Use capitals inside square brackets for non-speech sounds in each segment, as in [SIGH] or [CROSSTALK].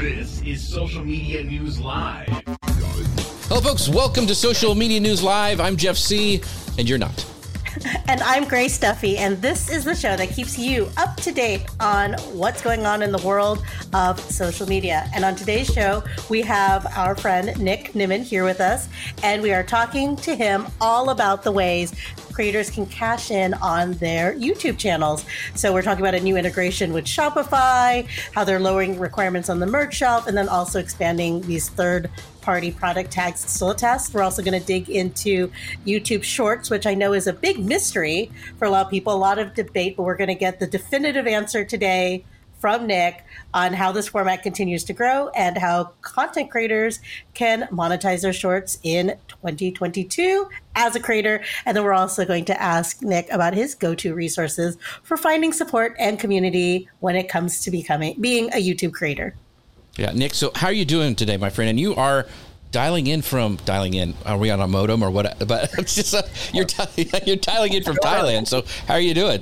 This is Social Media News Live. Hello, folks. Welcome to Social Media News Live. I'm Jeff Sieh., and you're not. [LAUGHS] And I'm Grace Duffy, and this is the show that keeps you up to date on what's going on in the world of social media. And on today's show, we have our friend Nick Nimmin here with us, and we are talking to him all about the ways creators can cash in on their YouTube channels. So we're talking about a new integration with Shopify, how they're lowering requirements on the merch shelf, and then also expanding these third party product tags still a test. We're also going to dig into YouTube Shorts, which I know is a big mystery for a lot of people, a lot of debate, but we're going to get the definitive answer today from Nick on how this format continues to grow and how content creators can monetize their shorts in 2022 as a creator. And then we're also going to ask Nick about his go-to resources for finding support and community when it comes to becoming being a YouTube creator. Yeah, Nick. So, how are you doing today, my friend? And you are dialing in from dialing in. Are we on a modem or what? [LAUGHS] But it's just uh, you're [LAUGHS] you're dialing in from Thailand. So, how are you doing?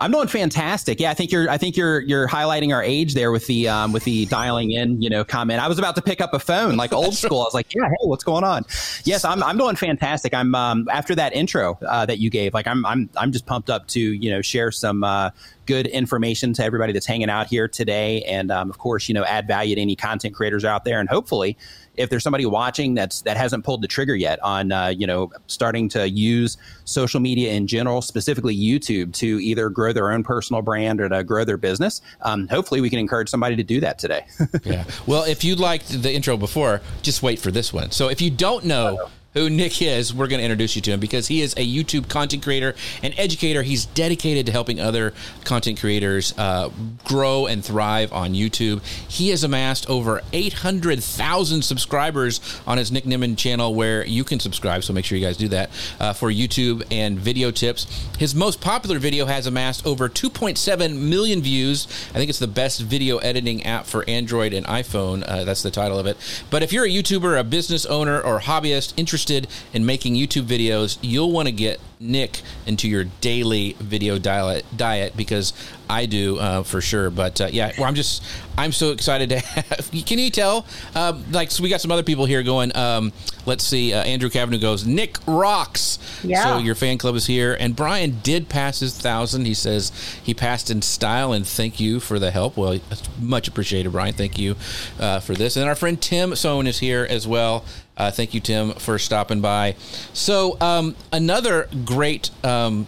I'm doing fantastic. Yeah, I think you're. I think you're. You're highlighting our age there with the um, with the dialing in. You know, comment. I was about to pick up a phone like old school. I was like, yeah, hey, what's going on? Yes, I'm. I'm doing fantastic. I'm. Um, after that intro uh, that you gave, like, I'm. I'm. I'm just pumped up to you know share some. Uh, good information to everybody that's hanging out here today and um, of course you know add value to any content creators out there and hopefully if there's somebody watching that's that hasn't pulled the trigger yet on uh, you know starting to use social media in general, specifically YouTube, to either grow their own personal brand or to grow their business, um, hopefully we can encourage somebody to do that today. [LAUGHS] yeah. Well, if you liked the intro before, just wait for this one. So if you don't know. Uh-oh who Nick is, we're going to introduce you to him because he is a YouTube content creator and educator. He's dedicated to helping other content creators uh, grow and thrive on YouTube. He has amassed over 800,000 subscribers on his Nick Nimmin channel where you can subscribe. So make sure you guys do that uh, for YouTube and video tips. His most popular video has amassed over 2.7 million views. I think it's the best video editing app for Android and iPhone. Uh, that's the title of it. But if you're a YouTuber, a business owner, or hobbyist interested interested in making YouTube videos, you'll want to get Nick into your daily video diet, diet because I do uh, for sure. But uh, yeah, well, I'm just I'm so excited to have. [LAUGHS] Can you tell? Um, like, so we got some other people here going. Um, let's see. Uh, Andrew Cavanaugh goes. Nick rocks. Yeah. So your fan club is here, and Brian did pass his thousand. He says he passed in style, and thank you for the help. Well, much appreciated, Brian. Thank you uh, for this. And our friend Tim Sohn is here as well. Uh, thank you, Tim, for stopping by. So, um, another great um,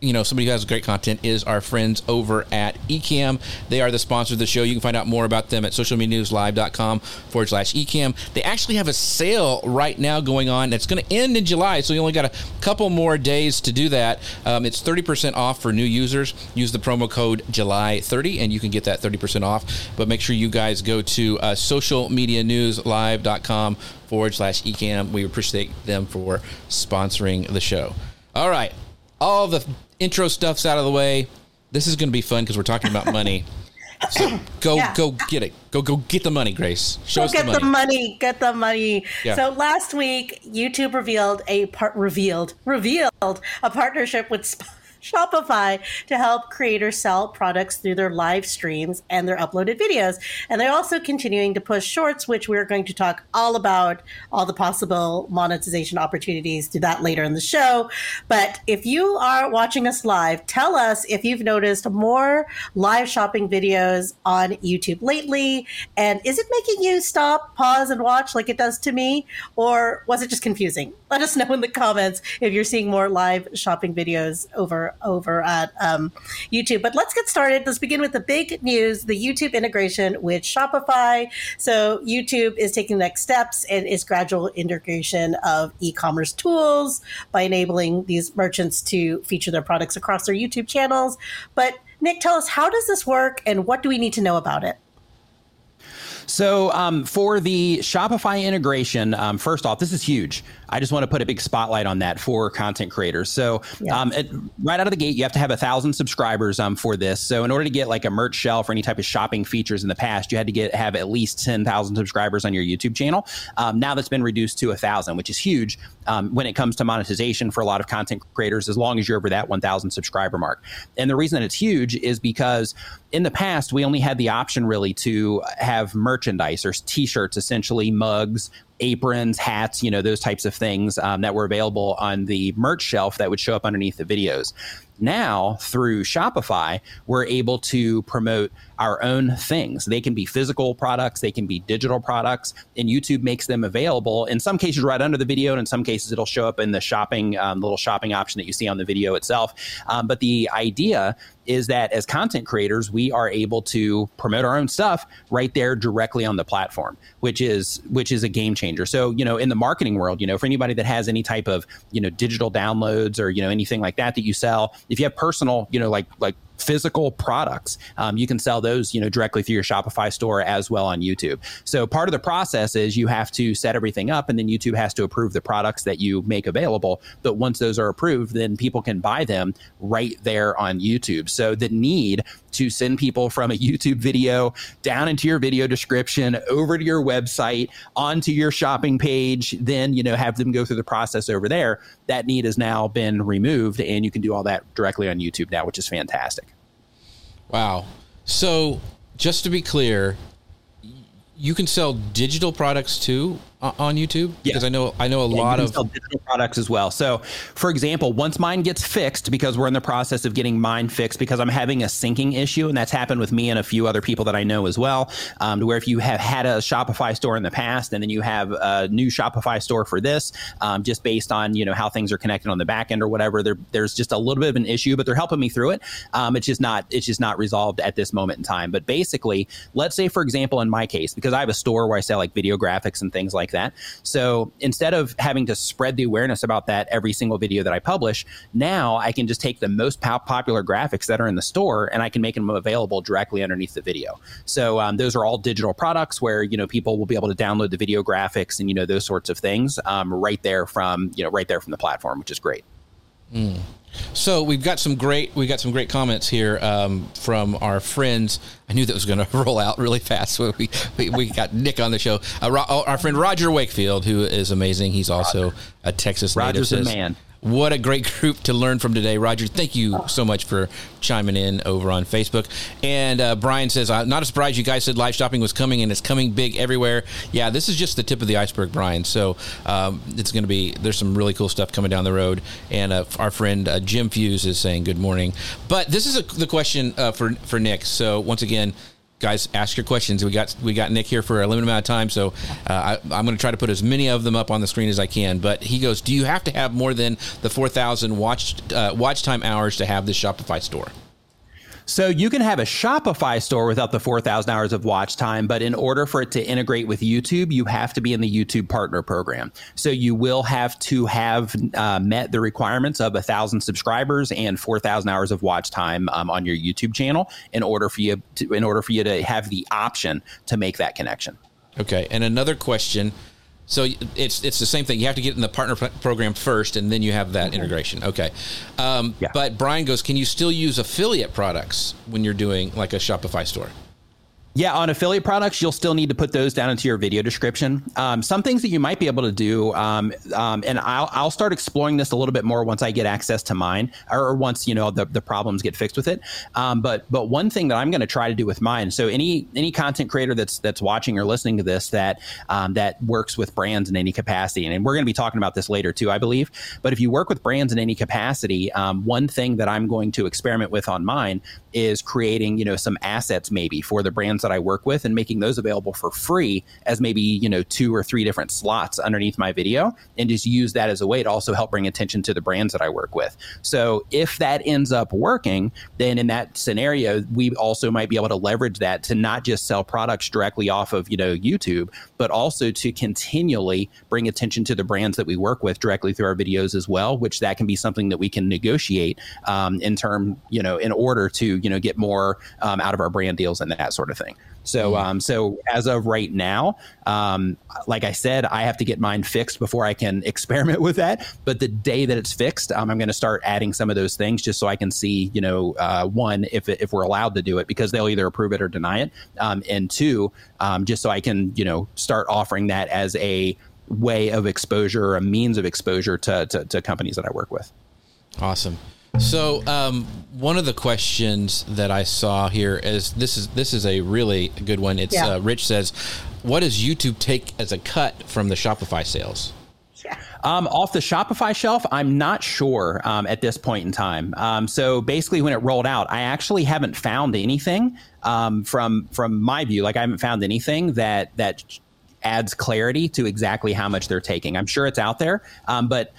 you know, somebody who has great content is our friends over at Ecamm. They are the sponsor of the show. You can find out more about them at socialmedianewslive.com forward slash Ecamm. They actually have a sale right now going on that's going to end in July, so you only got a couple more days to do that. Um, it's 30% off for new users. Use the promo code July30 and you can get that 30% off. But make sure you guys go to uh, socialmedianewslive.com forward slash Ecamm. We appreciate them for sponsoring the show. All right. All the intro stuff's out of the way. This is going to be fun because we're talking about money. So [COUGHS] go yeah. go get it. Go go get the money, Grace. Show go us get the money. the money. Get the money. Yeah. So last week, YouTube revealed a part revealed revealed a partnership with Shopify to help creators sell products through their live streams and their uploaded videos. And they're also continuing to push shorts, which we're going to talk all about, all the possible monetization opportunities to that later in the show. But if you are watching us live, tell us if you've noticed more live shopping videos on YouTube lately. And is it making you stop, pause, and watch like it does to me? Or was it just confusing? Let us know in the comments if you're seeing more live shopping videos over over at um, YouTube. But let's get started. Let's begin with the big news: the YouTube integration with Shopify. So YouTube is taking the next steps and its gradual integration of e-commerce tools by enabling these merchants to feature their products across their YouTube channels. But Nick, tell us how does this work and what do we need to know about it? So um, for the Shopify integration, um, first off, this is huge. I just want to put a big spotlight on that for content creators. So yeah. um, it, right out of the gate, you have to have a thousand subscribers um, for this. So in order to get like a merch shelf or any type of shopping features in the past, you had to get have at least ten thousand subscribers on your YouTube channel. Um, now that's been reduced to a thousand, which is huge um, when it comes to monetization for a lot of content creators. As long as you're over that one thousand subscriber mark, and the reason that it's huge is because in the past we only had the option really to have merchandise or t-shirts, essentially mugs, aprons, hats, you know, those types of things um, that were available on the merch shelf that would show up underneath the videos. Now, through Shopify, we're able to promote our own things. They can be physical products, they can be digital products, and YouTube makes them available in some cases right under the video, and in some cases it'll show up in the shopping um, little shopping option that you see on the video itself. Um, but the idea is that as content creators, we are able to promote our own stuff right there directly on the platform, which is which is a game changer. So, you know, in the marketing world, you know, for anybody that has any type of, you know, digital downloads or, you know, anything like that that you sell, if you have personal, you know, like like physical products. Um, you can sell those, you know, directly through your Shopify store as well on YouTube. So part of the process is you have to set everything up, and then YouTube has to approve the products that you make available. But once those are approved, then people can buy them right there on YouTube. So the need to send people from a YouTube video down into your video description over to your website onto your shopping page, then you know have them go through the process over there. That need has now been removed, and you can do all that directly on YouTube now, which is fantastic. Wow. So, just to be clear, you can sell digital products too on YouTube? Yeah. Because I know I know a yeah, lot of digital products as well. So, for example, once mine gets fixed, because we're in the process of getting mine fixed, because I'm having a syncing issue, and that's happened with me and a few other people that I know as well. Um, to where if you have had a Shopify store in the past, and then you have a new Shopify store for this, um, just based on you know how things are connected on the back end or whatever, there, there's just a little bit of an issue, but they're helping me through it. Um, it's just not it's just not resolved at this moment in time. But basically, let's say for example, in my case, because I have a store where I sell like video graphics and things like like that. So instead of having to spread the awareness about that every single video that I publish, now I can just take the most popular graphics that are in the store and I can make them available directly underneath the video. So um, those are all digital products where you know people will be able to download the video graphics and you know those sorts of things um, right there from you know right there from the platform, which is great. Mm. So we've got some great we got some great comments here um, from our friends. I knew that was going [LAUGHS] to roll out really fast. So we, we, we got Nick on the show. Uh, our friend Roger Wakefield, who is amazing. He's also Roger. a Texas Roger's native. Roger's a man. What a great group to learn from today, Roger. Thank you so much for chiming in over on Facebook. And uh, Brian says, uh, "Not a surprise you guys said live shopping was coming, and it's coming big everywhere." Yeah, this is just the tip of the iceberg, Brian. So um, it's going to be there's some really cool stuff coming down the road. And uh, our friend uh, Jim Fuse is saying good morning. But this is a, the question uh, for for Nick. So once again, guys ask your questions. We got we got nick here for a limited amount of time so uh, I, am going to try to put as many of them up on the screen as i can but he goes do you have to have more than the 4000 watch uh, watch time hours to have this shopify store so you can have a Shopify store without the 4,000 hours of watch time, but in order for it to integrate with YouTube, you have to be in the YouTube partner program. So you will have to have uh, met the requirements of a thousand subscribers and 4,000 hours of watch time um, on your YouTube channel in order for you to, in order for you to have the option to make that connection. Okay. And another question so it's it's the same thing. You have to get in the partner program first, and then you have that mm-hmm. integration. Okay. Um, yeah. But Brian goes, can you still use affiliate products when you're doing like a Shopify store? Yeah, on affiliate products, you'll still need to put those down into your video description. Um, some things that you might be able to do, um, um, and I'll, I'll start exploring this a little bit more once I get access to mine, or once you know the, the problems get fixed with it. Um, but but one thing that I'm going to try to do with mine. So any any content creator that's that's watching or listening to this that um, that works with brands in any capacity, and we're going to be talking about this later too, I believe. But if you work with brands in any capacity, um, one thing that I'm going to experiment with on mine is creating you know some assets maybe for the brands that I work with and making those available for free as maybe, you know, two or three different slots underneath my video and just use that as a way to also help bring attention to the brands that I work with. So if that ends up working, then in that scenario, we also might be able to leverage that to not just sell products directly off of, you know, YouTube, but also to continually bring attention to the brands that we work with directly through our videos as well, which that can be something that we can negotiate um, in term, you know, in order to, you know, get more um, out of our brand deals and that sort of thing. So, mm-hmm. um, so as of right now, um, like I said, I have to get mine fixed before I can [LAUGHS] experiment with that. But the day that it's fixed, um, I'm going to start adding some of those things just so I can see, you know, uh, one if if we're allowed to do it because they'll either approve it or deny it, um, and two, um, just so I can, you know, start offering that as a way of exposure or a means of exposure to, to, to companies that I work with. Awesome. So um, one of the questions that I saw here is this is this is a really good one. It's yeah. uh, Rich says, "What does YouTube take as a cut from the Shopify sales?" Um, off the Shopify shelf, I'm not sure um, at this point in time. Um, so basically, when it rolled out, I actually haven't found anything um, from from my view. Like I haven't found anything that that adds clarity to exactly how much they're taking. I'm sure it's out there, um, but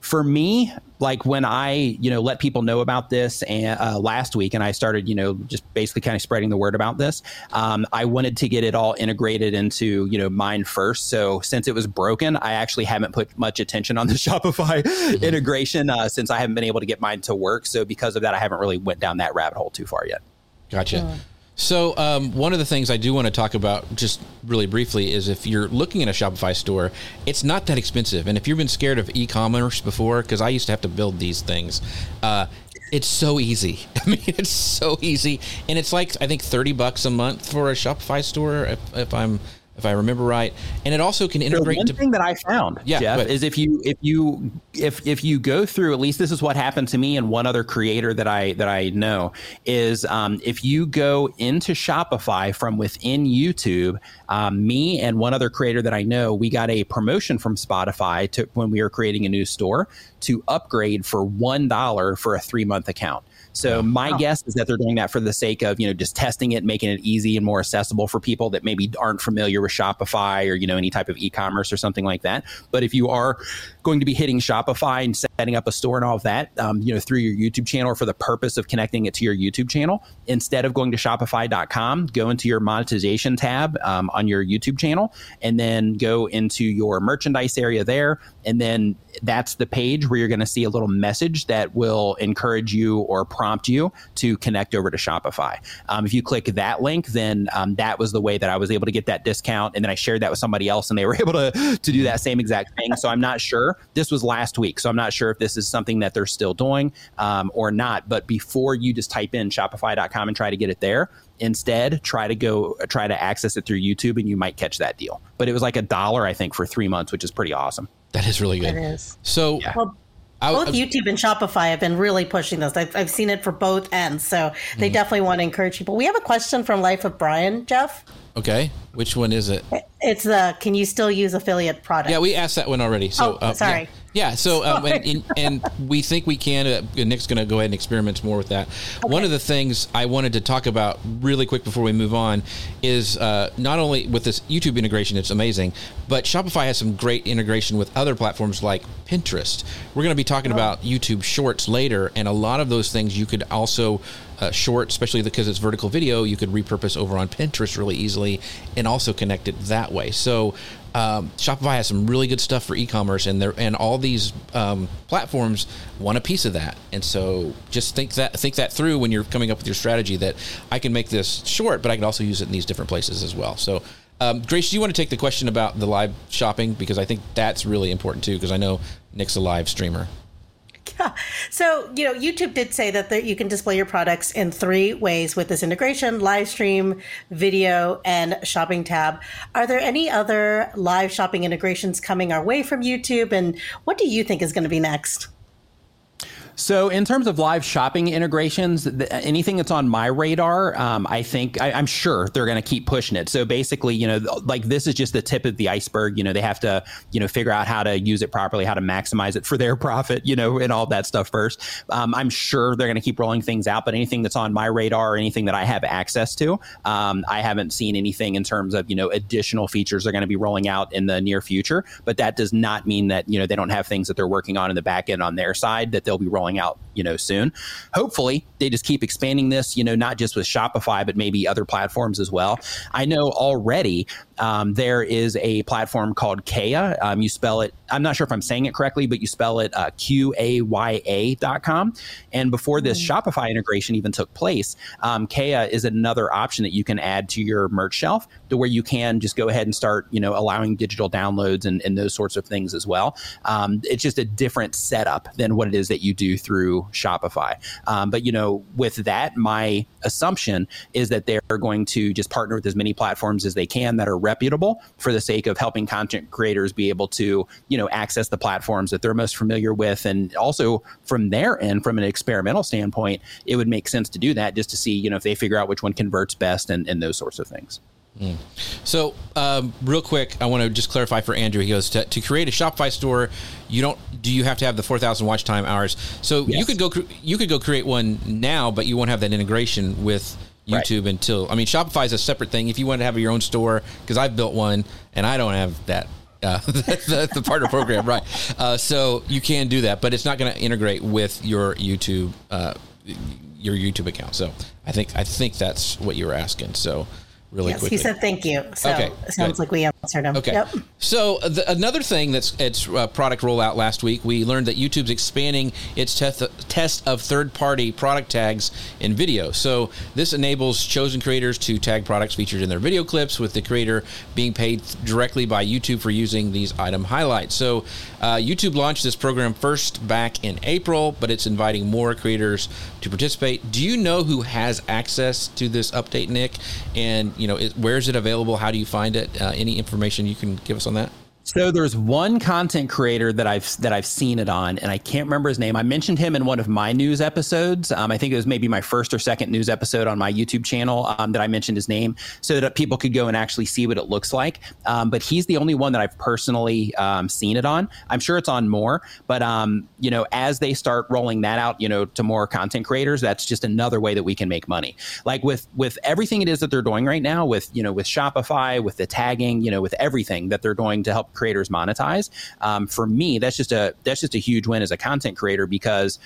for me, like when I, you know, let people know about this and, uh, last week, and I started, you know, just basically kind of spreading the word about this. Um, I wanted to get it all integrated into, you know, mine first. So since it was broken, I actually haven't put much attention on the [LAUGHS] Shopify mm-hmm. integration uh, since I haven't been able to get mine to work. So because of that, I haven't really went down that rabbit hole too far yet. Gotcha. Yeah. So, um, one of the things I do want to talk about just really briefly is if you're looking at a Shopify store, it's not that expensive. And if you've been scared of e commerce before, because I used to have to build these things, uh, it's so easy. [LAUGHS] I mean, it's so easy. And it's like, I think, 30 bucks a month for a Shopify store, if, if I'm if I remember right. And it also can integrate. So one to, thing that I found, yeah, Jeff, is if you if you if if you go through at least this is what happened to me and one other creator that I that I know is um, if you go into Shopify from within YouTube, um, me and one other creator that I know, we got a promotion from Shopify to when we were creating a new store to upgrade for one dollar for a three month account. So my oh. guess is that they're doing that for the sake of, you know, just testing it, making it easy and more accessible for people that maybe aren't familiar with Shopify or, you know, any type of e-commerce or something like that. But if you are going to be hitting Shopify and setting up a store and all of that, um, you know, through your YouTube channel or for the purpose of connecting it to your YouTube channel, instead of going to shopify.com, go into your monetization tab um, on your YouTube channel and then go into your merchandise area there. And then that's the page where you're going to see a little message that will encourage you or prompt you to connect over to Shopify. Um, if you click that link, then um, that was the way that I was able to get that discount. And then I shared that with somebody else and they were [LAUGHS] able to, to do that same exact thing. So I'm not sure. This was last week. So I'm not sure if this is something that they're still doing um, or not. But before you just type in shopify.com and try to get it there, instead try to go try to access it through youtube and you might catch that deal but it was like a dollar i think for three months which is pretty awesome that is really good. It is. So, yeah. well, both YouTube and Shopify have been really pushing this. I've, I've seen it for both ends, so they mm-hmm. definitely want to encourage people. We have a question from Life of Brian, Jeff. Okay, which one is it? It's the can you still use affiliate products? Yeah, we asked that one already. So, oh, uh, sorry. Yeah. So um, and, and, we think we can. Uh, Nick's going to go ahead and experiment more with that. Okay. One of the things I wanted to talk about really quick before we move on is uh, not only with this YouTube integration, it's amazing, but Shopify has some great integration with other platforms like Pinterest. We're going to be talking oh. about YouTube Shorts later, and a lot of those things you could also uh, short, especially because it's vertical video, you could repurpose over on Pinterest really easily and also connect it that way. So um, Shopify has some really good stuff for e-commerce, and there and all these um, platforms want a piece of that. And so just think that think that through when you're coming up with your strategy. That I can make this short, but I can also use it in these different places as well. So. Um, Grace, do you want to take the question about the live shopping because I think that's really important too? Because I know Nick's a live streamer. Yeah. [LAUGHS] So, you know, YouTube did say that you can display your products in three ways with this integration live stream, video, and shopping tab. Are there any other live shopping integrations coming our way from YouTube? And what do you think is going to be next? So, in terms of live shopping integrations, the, anything that's on my radar, um, I think I, am sure they're going to keep pushing it. So, basically, you know, like this is just the tip of the iceberg. You know, they have to, you know, figure out how to use it properly, how to maximize it for their [LAUGHS] profit, you know, and all that stuff first. Um, I'm sure they're going to keep rolling things out, but anything that's on my radar or anything that I have access to, um, I haven't seen anything in terms of, you know, additional features are going to be rolling out in the near future. But that does not mean that, you know, they don't have things that they're working on in the back end on their side that they'll be rolling rolling out, you know, soon. Hopefully, they just keep expanding this, you know, not just with Shopify, but maybe other platforms as well. I know already um, there is a platform called Kaya. Um, you spell it, I'm not sure if I'm saying it correctly, but you spell it uh, dot com. And before this mm-hmm. Shopify integration even took place, um, Kaya is another option that you can add to your merch shelf to where you can just go ahead and start, you know, allowing digital downloads and, and those sorts of things as well. Um, it's just a different setup than what it is that you do through Shopify. Um, but, you know, with that, my assumption is that they're going to just partner with as many platforms as they can that are reputable for the sake of helping content creators be able to, you know, access the platforms that they're most familiar with. And also from their end, from an experimental standpoint, it would make sense to do that just to see, you know, if they figure out which one converts best and, and those sorts of things. Mm. So, um, real quick, I want to just clarify for Andrew. He goes to, to, create a Shopify store. You don't. Do you have to have the four thousand watch time hours? So yes. you could go. You could go create one now, but you won't have that integration with YouTube right. until I mean Shopify is a separate thing. If you want to have your own store, because I've built one and I don't have that. Uh, [LAUGHS] the, the partner program, right? Uh, so you can do that, but it's not going to integrate with your YouTube, uh, your YouTube account. So I think I think that's what you were asking. So really yes, quickly. He said thank you. So okay, it sounds good. like we answered him. Okay. Yep. So the, another thing that's its uh, product rollout last week, we learned that YouTube's expanding its test test of third-party product tags in video. So this enables chosen creators to tag products featured in their video clips, with the creator being paid directly by YouTube for using these item highlights. So uh, YouTube launched this program first back in April, but it's inviting more creators to participate. Do you know who has access to this update, Nick? And you know, it, where is it available? How do you find it? Uh, any information you can give us on that? So there's one content creator that I've that I've seen it on, and I can't remember his name. I mentioned him in one of my news episodes. Um, I think it was maybe my first or second news episode on my YouTube channel um, that I mentioned his name, so that people could go and actually see what it looks like. Um, but he's the only one that I've personally um, seen it on. I'm sure it's on more, but um, you know, as they start rolling that out, you know, to more content creators, that's just another way that we can make money. Like with with everything it is that they're doing right now, with you know, with Shopify, with the tagging, you know, with everything that they're doing to help creators monetize. Um, for me, that's just a that's just a huge win as a content creator because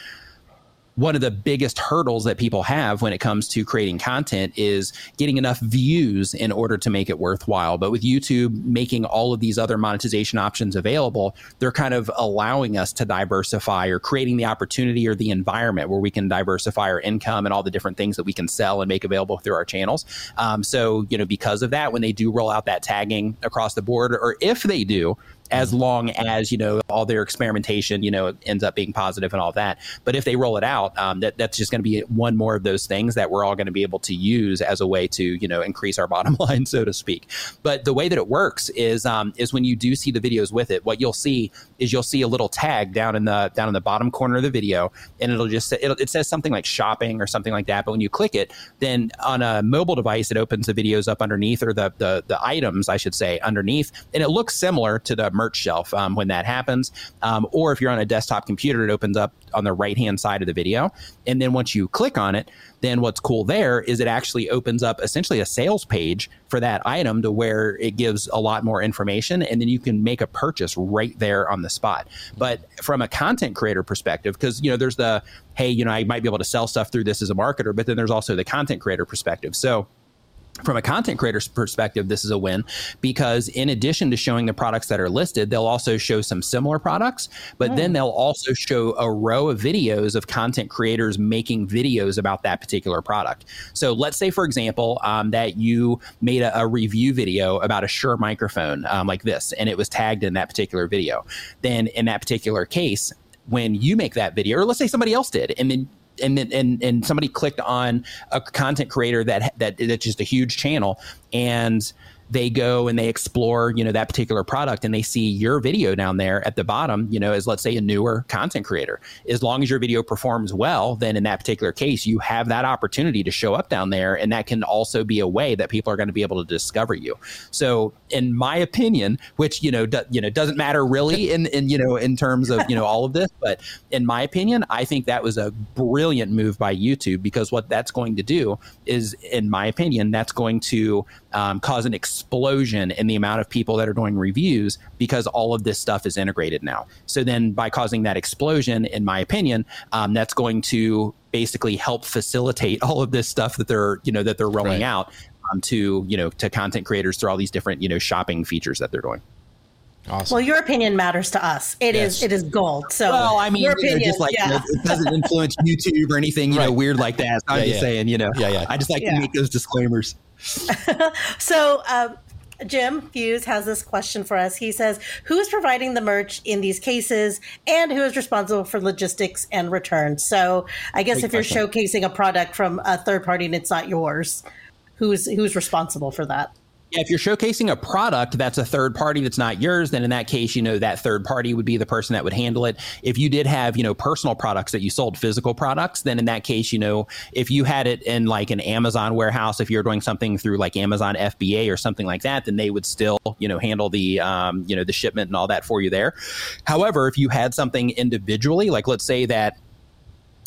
one of the biggest hurdles that people have when it comes to creating content is getting enough views in order to make it worthwhile. But with YouTube making all of these other monetization options available, they're kind of allowing us to diversify or creating the opportunity or the environment where we can diversify our income and all the different things that we can sell and make available through our channels. Um, so, you know, because of that, when they do roll out that tagging across the board, or if they do, as long as you know all their experimentation you know ends up being positive and all that. But if they roll it out um, that, that's just going to be one more of those things that we're all going to be able to use as a way to you know increase our [LAUGHS] bottom line so to speak. But the way that it works is um, is when you do see the videos with it what you'll see is you'll see a little tag down in the down in the bottom corner of the video and it'll just it'll, it says something like shopping or something like that. But when you click it then on a mobile device it opens the videos up underneath or the the, the items i should say underneath and it looks similar to the merch shelf um, when that happens. Um, or if you're on a desktop computer, it opens up on the right hand side of the video. And then once you click on it, then what's cool there is it actually opens up essentially a sales page for that item to where it gives a lot more information and then you can make a purchase right there on the spot. But from a content creator perspective, because you know, there's the hey, you know, I might be able to sell stuff through this as a marketer, but then there's also the content creator perspective. So from a content creator's perspective, this is a win because in addition to showing the products that are listed, they'll also show some similar products, but then hmm. they'll also show a row of videos of content creators making videos about that particular product. So let's say, for example, um, that you made a, a, review video about a Shure microphone um, like this, and it was tagged in that particular video. Then in that particular case, when you make that video, or let's say somebody else did, and then and then and, and somebody clicked on a content creator that that that's just a huge channel. And they go and they explore, you know, that particular product and they see your video down there at the bottom, you know, as let's say a newer content creator. As long as your video performs well, then in that particular case, you have that opportunity to show up down there. And that can also be a way that people are going to be able to discover you. So in my opinion, which, you know, do, you know, doesn't matter really in, in, you know, in terms of, you know, all of this, but in my opinion, I think that was a brilliant move by YouTube because what that's going to do is, in my opinion, that's going to um, cause an explosion in the amount of people that are doing reviews because all of this stuff is integrated now. So then, by causing that explosion, in my opinion, um, that's going to basically help facilitate [LAUGHS] all of this stuff that they're you know that they're rolling right. out um, to you know to content creators through all these different you know shopping features that they're doing. Awesome. Well, your opinion matters to us. It yes. is. It is gold. So, well, I mean, your opinion, know, just like yeah. you know, it doesn't influence [LAUGHS] YouTube or anything, you right. know, weird like that. So I'm yeah, just saying, you know, yeah, yeah. I just like to make those disclaimers. [LAUGHS] so, um, Jim Fuse has this question for us. He says, Who is providing the merch in these cases and who is responsible for logistics and returns? So I guess Great if question. you're showcasing a product from a third party and it's not yours, who's who's responsible for that? Yeah, if you're showcasing a product that's a third party that's not yours, then in that case, you know, that third party would be the person that would handle it. If you did have, you know, personal products that you sold, physical products, then in that case, you know, if you had it in like an Amazon warehouse, if you're doing something through like Amazon FBA or something like that, then they would still, you know, handle the, um, you know, the shipment and all that for you there. However, if you had something individually, like let's say that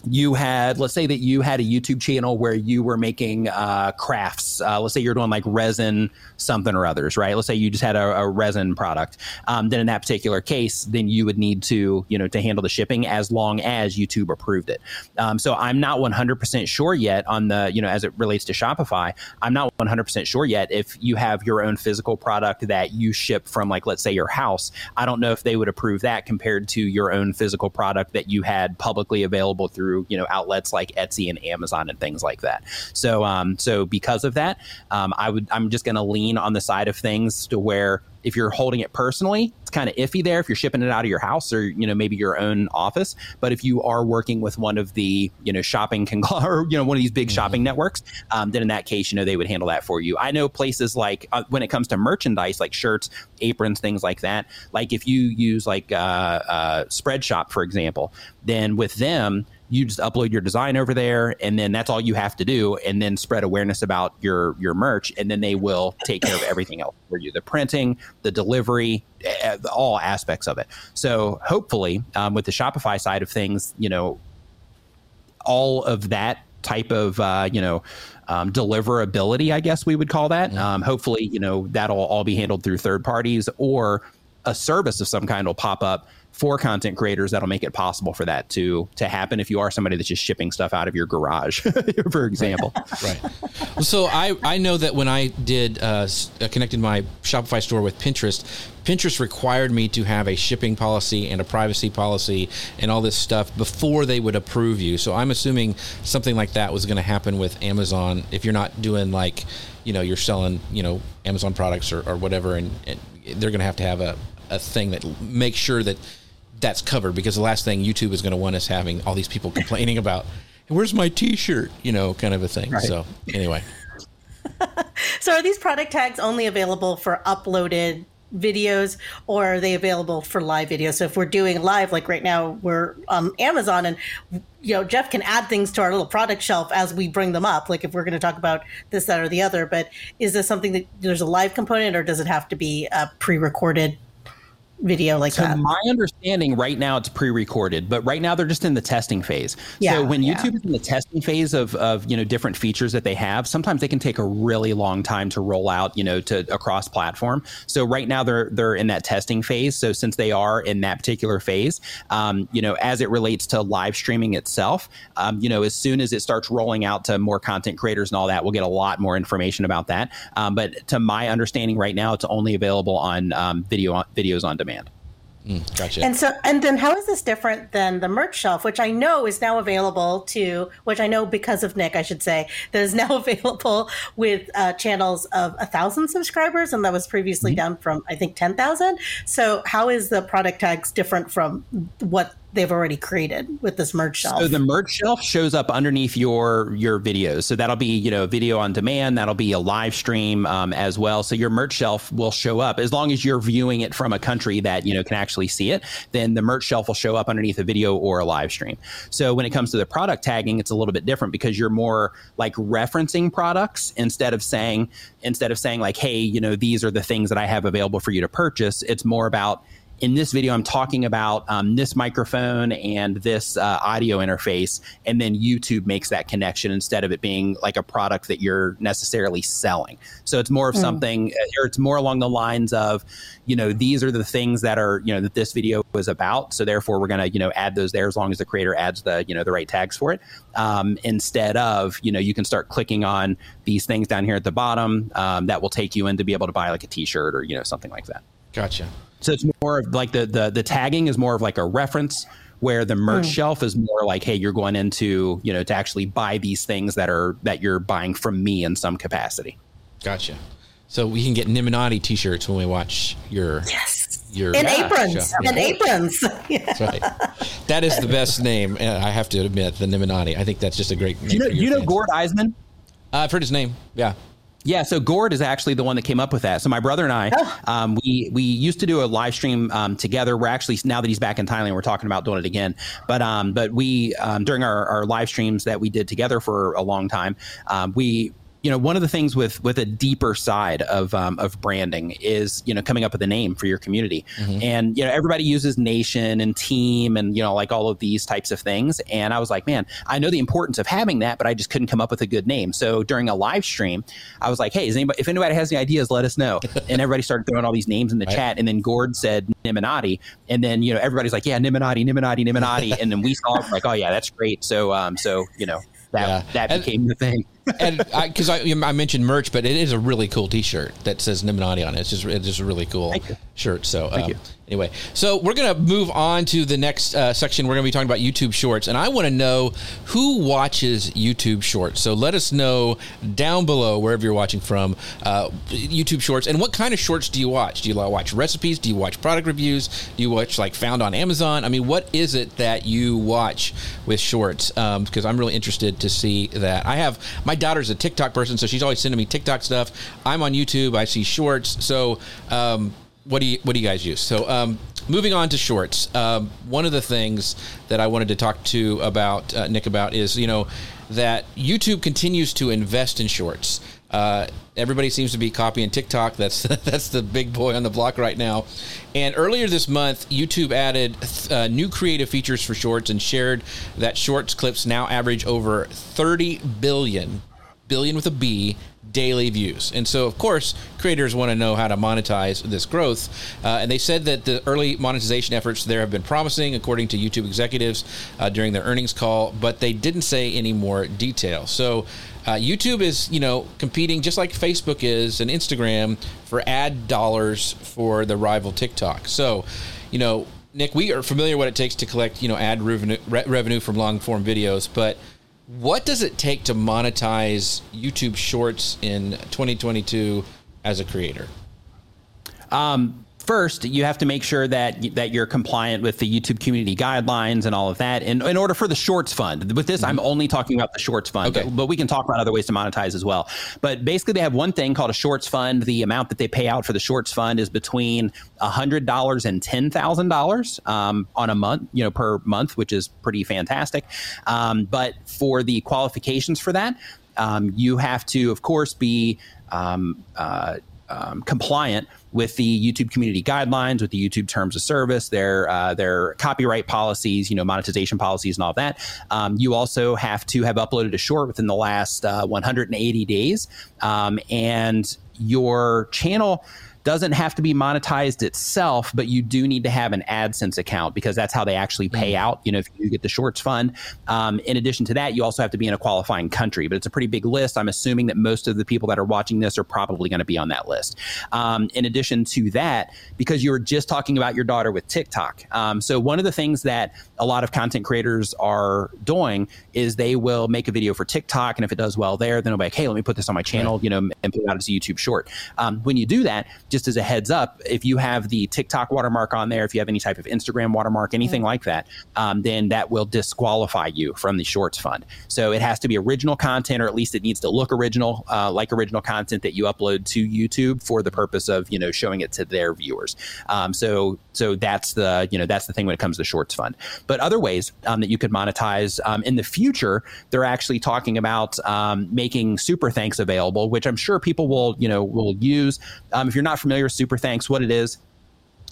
you had let's say that you had a youtube channel where you were making uh, crafts uh, let's say you're doing like resin something or others right? Let's say you just had a, a resin product. Um, then in that particular case then you would need to you know to handle the shipping as long as youtube approved it. Um, so i'm not 100% sure yet on the you know as it relates to shopify i'm not 100% sure yet if you have your own physical product that you ship from like let's say your house. I don't know if they would approve that compared to your own physical product that you had publicly available through through you know outlets like Etsy and Amazon and things like that. So um, so because of that, um, I would I'm just going to lean on the side of things to where if you're holding it personally, it's kind of iffy there if you're shipping it out of your house or you know maybe your own office. But if you are working with one of the you know shopping [LAUGHS] conglomerate, you know one of these big mm-hmm. shopping networks, um, then in that case, you know they would handle that for you. I know places like uh, when it comes to merchandise, like shirts, aprons, things like that. Like if you use like uh, uh, Spreadshop, for example, then with them you just upload your design over there and then that's all you have to do and then spread awareness about your your merch and then they will take care of everything else for you the printing the delivery all aspects of it so hopefully um, with the shopify side of things you know all of that type of uh, you know um, deliverability i guess we would call that mm-hmm. um, hopefully you know that'll all be handled through third parties or a service of some kind will pop up for content creators that'll make it possible for that to to happen if you are somebody that's just shipping stuff out of your garage [LAUGHS] for example. Right, so i i know that when i did uh, uh, connected my shopify store with pinterest pinterest required me to have a shipping policy and a privacy policy and all this stuff before they would approve you. So i'm assuming something like that was going to happen with amazon if you're not doing like you know you're selling you know amazon products or, or whatever and, and they're going to have to have a, a thing that makes sure that that's covered because the last thing YouTube is going to want is having all these people complaining about, where's my T-shirt, you know, kind of a thing. Right. So anyway. [LAUGHS] so are these product tags only available for uploaded videos or are they available for live videos? So if we're doing live, like right now, we're on Amazon and you know Jeff can add things to our little product shelf as we bring them up. Like if we're going to talk about this, that, or the other. But is this something that there's a live component, or does it have to be a pre-recorded video like to that. my understanding, right now it's pre-recorded, but right now they're just in the testing phase. Yeah, so when yeah. YouTube is in the testing phase of, of you know different features that they have, sometimes they can take a really long time to roll out, you know, to across platform. So right now they're they're in that testing phase. So since they are in that particular phase, um, you know, as it relates to live streaming itself, um, you know, as soon as it starts rolling out to more content creators and all that, we'll get a lot more information about that. Um, but to my understanding, right now it's only available on um, video videos on demand demand. Mm, gotcha. And so, and then how is this different than the merch shelf, which I know is now available to, which I know because of Nick, I should say, that is now [LAUGHS] available with uh, channels of a thousand subscribers, and that was previously mm-hmm. down from I think ten thousand. So, how is the product tags different from what they've already created with this merch shelf. So the merch shelf shows up underneath your your videos. So that'll be you know video on demand. That'll be a live stream um, as well. So your merch shelf will show up as long as you're viewing it from a country that you know can actually see it. Then the merch shelf will show up underneath a video or a live stream. So when it comes to the product tagging, it's a little bit different because you're more like referencing products instead of saying instead of saying like, hey, you know, these are the things that I have available for you to purchase. It's more about in this video, I'm talking about um, this microphone and this uh, audio interface, and then YouTube makes that connection instead of it being like a product that you're necessarily selling. So it's more of mm. something, uh, or it's more along the lines of, you know, these are the things that are, you know, that this video was about. So therefore, we're going to, you know, add those there as long as the creator adds the, you know, the right tags for it. Um, instead of, you know, you can start clicking on these things down here at the bottom um, that will take you in to be able to buy like a T-shirt or you know something like that. Gotcha. So it's more of like the the the tagging is more of like a reference where the merch mm. shelf is more like hey you're going into you know to actually buy these things that are that you're buying from me in some capacity. Gotcha. So we can get Nimminati t-shirts when we watch your yes. your and yeah, aprons. Show. and aprons. That's right. That is the best name i have to admit the Nimminati i think that's just a great name you know, you know gord eisman? Uh, i've heard his name. Yeah yeah, so Gord is actually the one that came up with that. So my brother and I, oh. um, we we used to do a live stream um, together. We're actually now that he's back in Thailand, we're talking about doing it again. But um, but we um, during our, our live streams that we did together for a long time, um, we you know, one of the things with with a deeper side of um, of branding is you know coming up with a name for your community, mm-hmm. and you know everybody uses nation and team and you know like all of these types of things. And I was like, man, I know the importance of having that, but I just couldn't come up with a good name. So during a live stream, I was like, hey, is anybody if anybody has any ideas, let us know. [LAUGHS] and everybody started throwing all these names in the right. chat, and then Gord said Nimminati, and then you know everybody's like, yeah, Nimminati, Nimminati, Nimminati, and then we saw it like, oh yeah, that's great. So um, so you know that yeah. that and, became the thing and because I, I, I, mentioned merch, but it is a really cool T-shirt that says Nimminati on it. It's just it's just a really cool shirt. So um, anyway, so we're gonna move on to the next uh, section. We're gonna be talking about YouTube Shorts, and I want to know who watches YouTube Shorts. So let us know down below wherever you're watching from uh, YouTube Shorts, and what kind of shorts do you watch? Do you watch recipes? Do you watch product reviews? Do you watch like found on Amazon? I mean, what is it that you watch with Shorts? Because um, I'm really interested to see that. I have my my daughter's a TikTok person, so she's always sending me TikTok stuff. I'm on YouTube. I see shorts. So, um, what do you what do you guys use? So, um, moving on to shorts. Um, one of the things that I wanted to talk to about uh, Nick about is you know that YouTube continues to invest in shorts. Uh, everybody seems to be copying TikTok. That's [LAUGHS] that's the big boy on the block right now. And earlier this month, YouTube added uh, new creative features for Shorts and shared that Shorts clips now average over 30 billion, billion with a B, daily views. And so, of course, creators want to know how to monetize this growth. Uh, and they said that the early monetization efforts there have been promising, according to YouTube executives uh, during their earnings call, but they didn't say any more detail. So, uh, YouTube is, you know, competing just like Facebook is and Instagram for ad dollars for the rival TikTok. So, you know, Nick, we are familiar what it takes to collect, you know, ad revenue, re- revenue from long form videos, but what does it take to monetize YouTube Shorts in 2022 as a creator? Um, first you have to make sure that that you're compliant with the YouTube community guidelines and all of that in, in order for the shorts fund. With this, I'm only talking about the shorts fund, okay. but, but, we can talk about other ways to monetize as well. But basically, they have one thing called a shorts fund. The amount that they pay out for the shorts fund is between hundred dollars and ten thousand um, dollars on a month, you know, per month, which is pretty fantastic. Um, but for the qualifications for that, um, you have to, of course, be um, uh, um, compliant with the YouTube community guidelines, with the YouTube terms of service, their uh, their copyright policies, you know, monetization policies, and all that. Um, you also have to have uploaded a short within the last uh, 180 days, um, and your channel doesn't have to be monetized itself, but you do need to have an AdSense account because that's how they actually pay mm. out. You know, if you get the shorts fund. Um, in addition to that, you also have to be in a qualifying country, but it's a pretty big list. I'm assuming that most of the people that are watching this are probably going to be on that list. Um, in addition to that, because you were just talking about your daughter with TikTok. Um, so one of the things that a lot of content creators are doing is they will make a video for TikTok, and if it does well there, then they'll be like, "Hey, let me put this on my channel," you know, and put it out as a YouTube short. Um, when you do that, just as a heads up, if you have the TikTok watermark on there, if you have any type of Instagram watermark, anything like that, um, then that will disqualify you from the Shorts Fund. So it has to be original content, or at least it needs to look original, uh, like original content that you upload to YouTube for the purpose of you know showing it to their viewers. Um, so so that's the you know that's the thing when it comes to Shorts Fund. But other ways um, that you could monetize um, in the future, they're actually talking about um, making Super Thanks available, which I'm sure people will you know will use. Um, if you're not familiar with Super Thanks, what it is,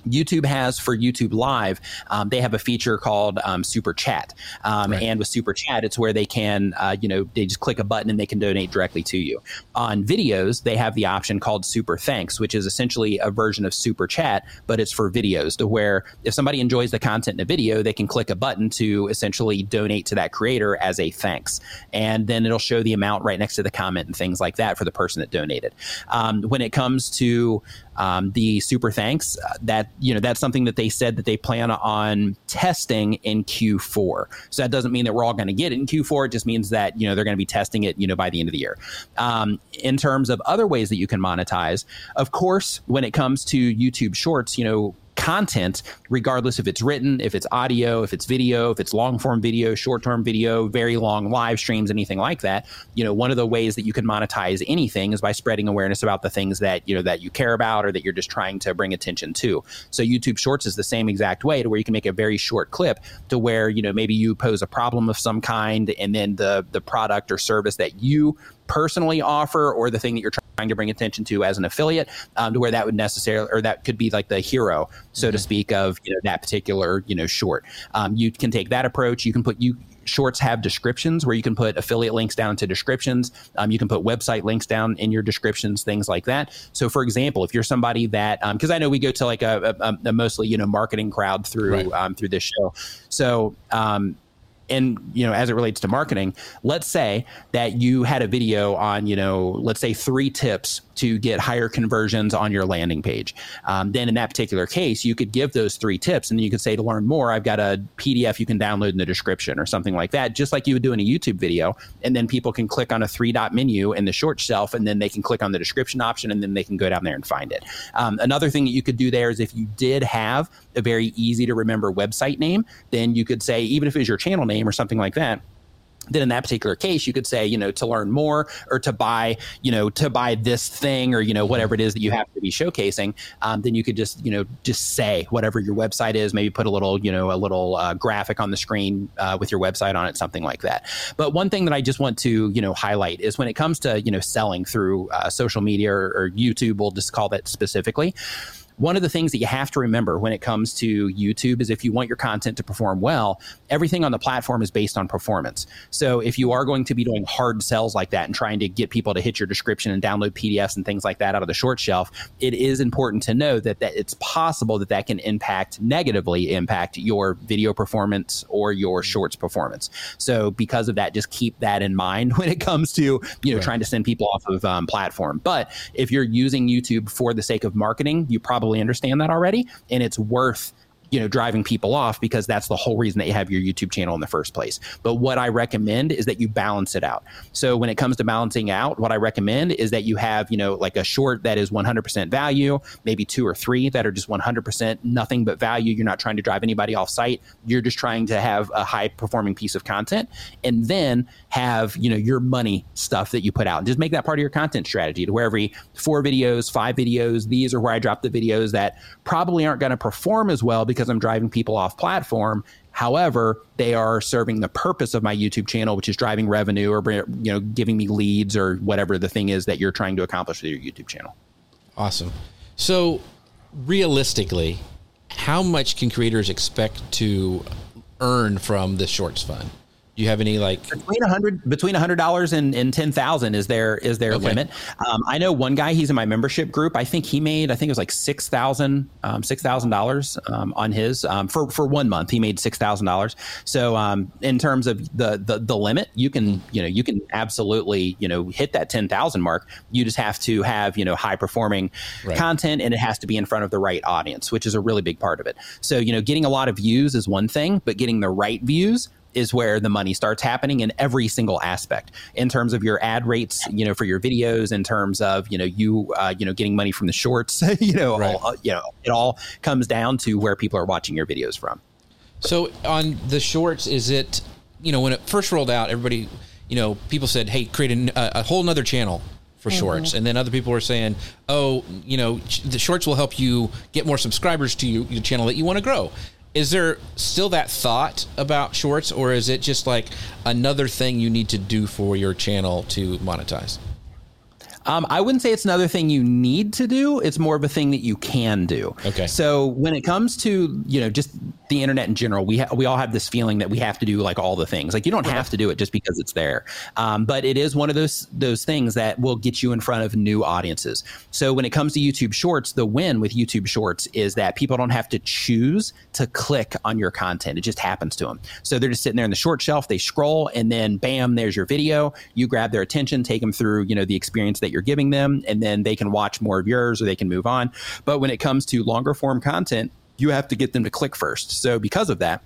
YouTube has for YouTube Live, um, they have a feature called um, Super Chat, um, right. and with Super Chat, it's where they can, uh, you know, they just click a button and they can donate directly to you. On videos, they have the option called Super Thanks, which is essentially a version of Super Chat, but it's for videos. To where if somebody enjoys the content in a video, they can click a button to essentially donate to that creator as a thanks, and then it'll show the amount right next to the comment and things like that for the person that donated. Um, when it comes to um, the super thanks uh, that you know that's something that they said that they plan on testing in Q4. So that doesn't mean that we're all going to get it in Q4. It just means that you know they're going to be testing it you know by the end of the year. Um, in terms of other ways that you can monetize, of course, when it comes to YouTube Shorts, you know content, regardless if it's written, if it's audio, if it's video, if it's long form video, short term video, very long live streams, anything like that. You know, one of the ways that you can monetize anything is by spreading awareness about the things that you know that you care about or that you're just trying to bring attention to. So YouTube Shorts is the same exact way to where you can make a very short clip to where you know maybe you pose a problem of some kind and then the the product or service that you personally offer or the thing that you're trying to bring attention to as an affiliate um, to where that would necessarily or that could be like the hero so mm-hmm. to speak of you know that particular you know short. Um, you can take that approach. You can put you shorts have descriptions where you can put affiliate links down to descriptions. Um, you can put website links down in your descriptions things like that. So for example if you're somebody that because um, i know we go to like a, a, a, mostly you know marketing crowd through right. um, through this show. So um, and you know as it relates to marketing let's say that you had a video on you know let's say three tips to get higher conversions on your landing page. Um, then in that particular case, you could give those three tips and you could say to learn more, I've got a PDF you can download in the description or something like that, just like you would do in a YouTube video. And then people can click on a three dot menu in the short shelf and then they can click on the description option and then they can go down there and find it. Um, another thing that you could do there is if you did have a very easy to remember website name, then you could say, even if it was your channel name or something like that, then in that particular case you could say you know to learn more or to buy you know to buy this thing or you know whatever it is that you have to be showcasing um, then you could just you know just say whatever your website is maybe put a little you know a little uh, graphic on the screen uh, with your website on it something like that. But one thing that i just want to you know highlight is when it comes to you know selling through uh, social media or, or youtube we'll just call that specifically one of the things that you have to remember when it comes to YouTube is if you want your content to perform well, everything on the platform is based on performance. So if you are going to be doing hard sells like that and trying to get people to hit your description and download PDFs and things like that out of the short shelf, it is important to know that, that it's possible that that can impact negatively impact your video performance or your shorts performance. So because of that, just keep that in mind [LAUGHS] when it comes to you know right. trying to send people off of um, platform. But if you're using YouTube for the sake of marketing, you probably probably understand that already, and it's worth you know driving people off because that's the whole reason that you have your YouTube channel in the first place. But what I recommend is that you balance it out. So when it comes to balancing out, what I recommend is that you have you know like a short that is 100% value, maybe two or three that are just 100% nothing but value. You're not trying to drive anybody off site. You're just trying to have a high performing piece of content, and then have you know your money stuff that you put out and just make that part of your content strategy to where every four videos five videos these are where i drop the videos that probably aren't going to perform as well because i'm driving people off platform. However they are serving the purpose of my youtube channel which is driving revenue or you know giving me leads or whatever the thing is that you're trying to accomplish with your youtube channel. Awesome. So realistically how much can creators expect to earn from the shorts fund do you have any like between a hundred between a hundred dollars and, and ten thousand is there is their okay. limit? Um, I know one guy he's in my membership group. I think he made I think it was like six thousand um, six thousand um, dollars on his um, for for one month. He made six thousand dollars. So um, in terms of the, the the limit, you can you know you can absolutely you know hit that ten thousand mark. You just have to have you know high performing right. content and it has to be in front of the right audience, which is a really big part of it. So you know getting a lot of views is one thing, but getting the right views is where the money starts happening in every single aspect in terms of your ad rates, you know, for your videos, in terms of you know you uh, you know getting money from the shorts, [LAUGHS] you know, Right. all, you know, it all comes down to where people are watching your videos from. So on the shorts, is it you know when it first rolled out, everybody you know people said, "Hey, create a, a whole nother channel for shorts," and then other people were saying, "Oh, you know, the shorts will help you get more subscribers to you, your channel that you want to grow." Is there still that thought about shorts, or is it just like another thing you need to do for your channel to monetize? Um, I wouldn't say it's another thing you need to do. It's more of a thing that you can do. Okay. So when it comes to you know just the internet in general, we ha- we all have this feeling that we have to do like all the things. Like you don't have to do it just because it's there, um, but it is one of those those things that will get you in front of new audiences. So when it comes to YouTube Shorts, the win with YouTube Shorts is that people don't have to choose to click on your content. It just happens to them. So they're just sitting there in the short shelf. They scroll, and then bam, there's your video. You grab their attention, take them through you know the experience that you're giving them, and then they can watch more of yours or they can move on. But when it comes to longer form content, you have to get them to click first. So because of that,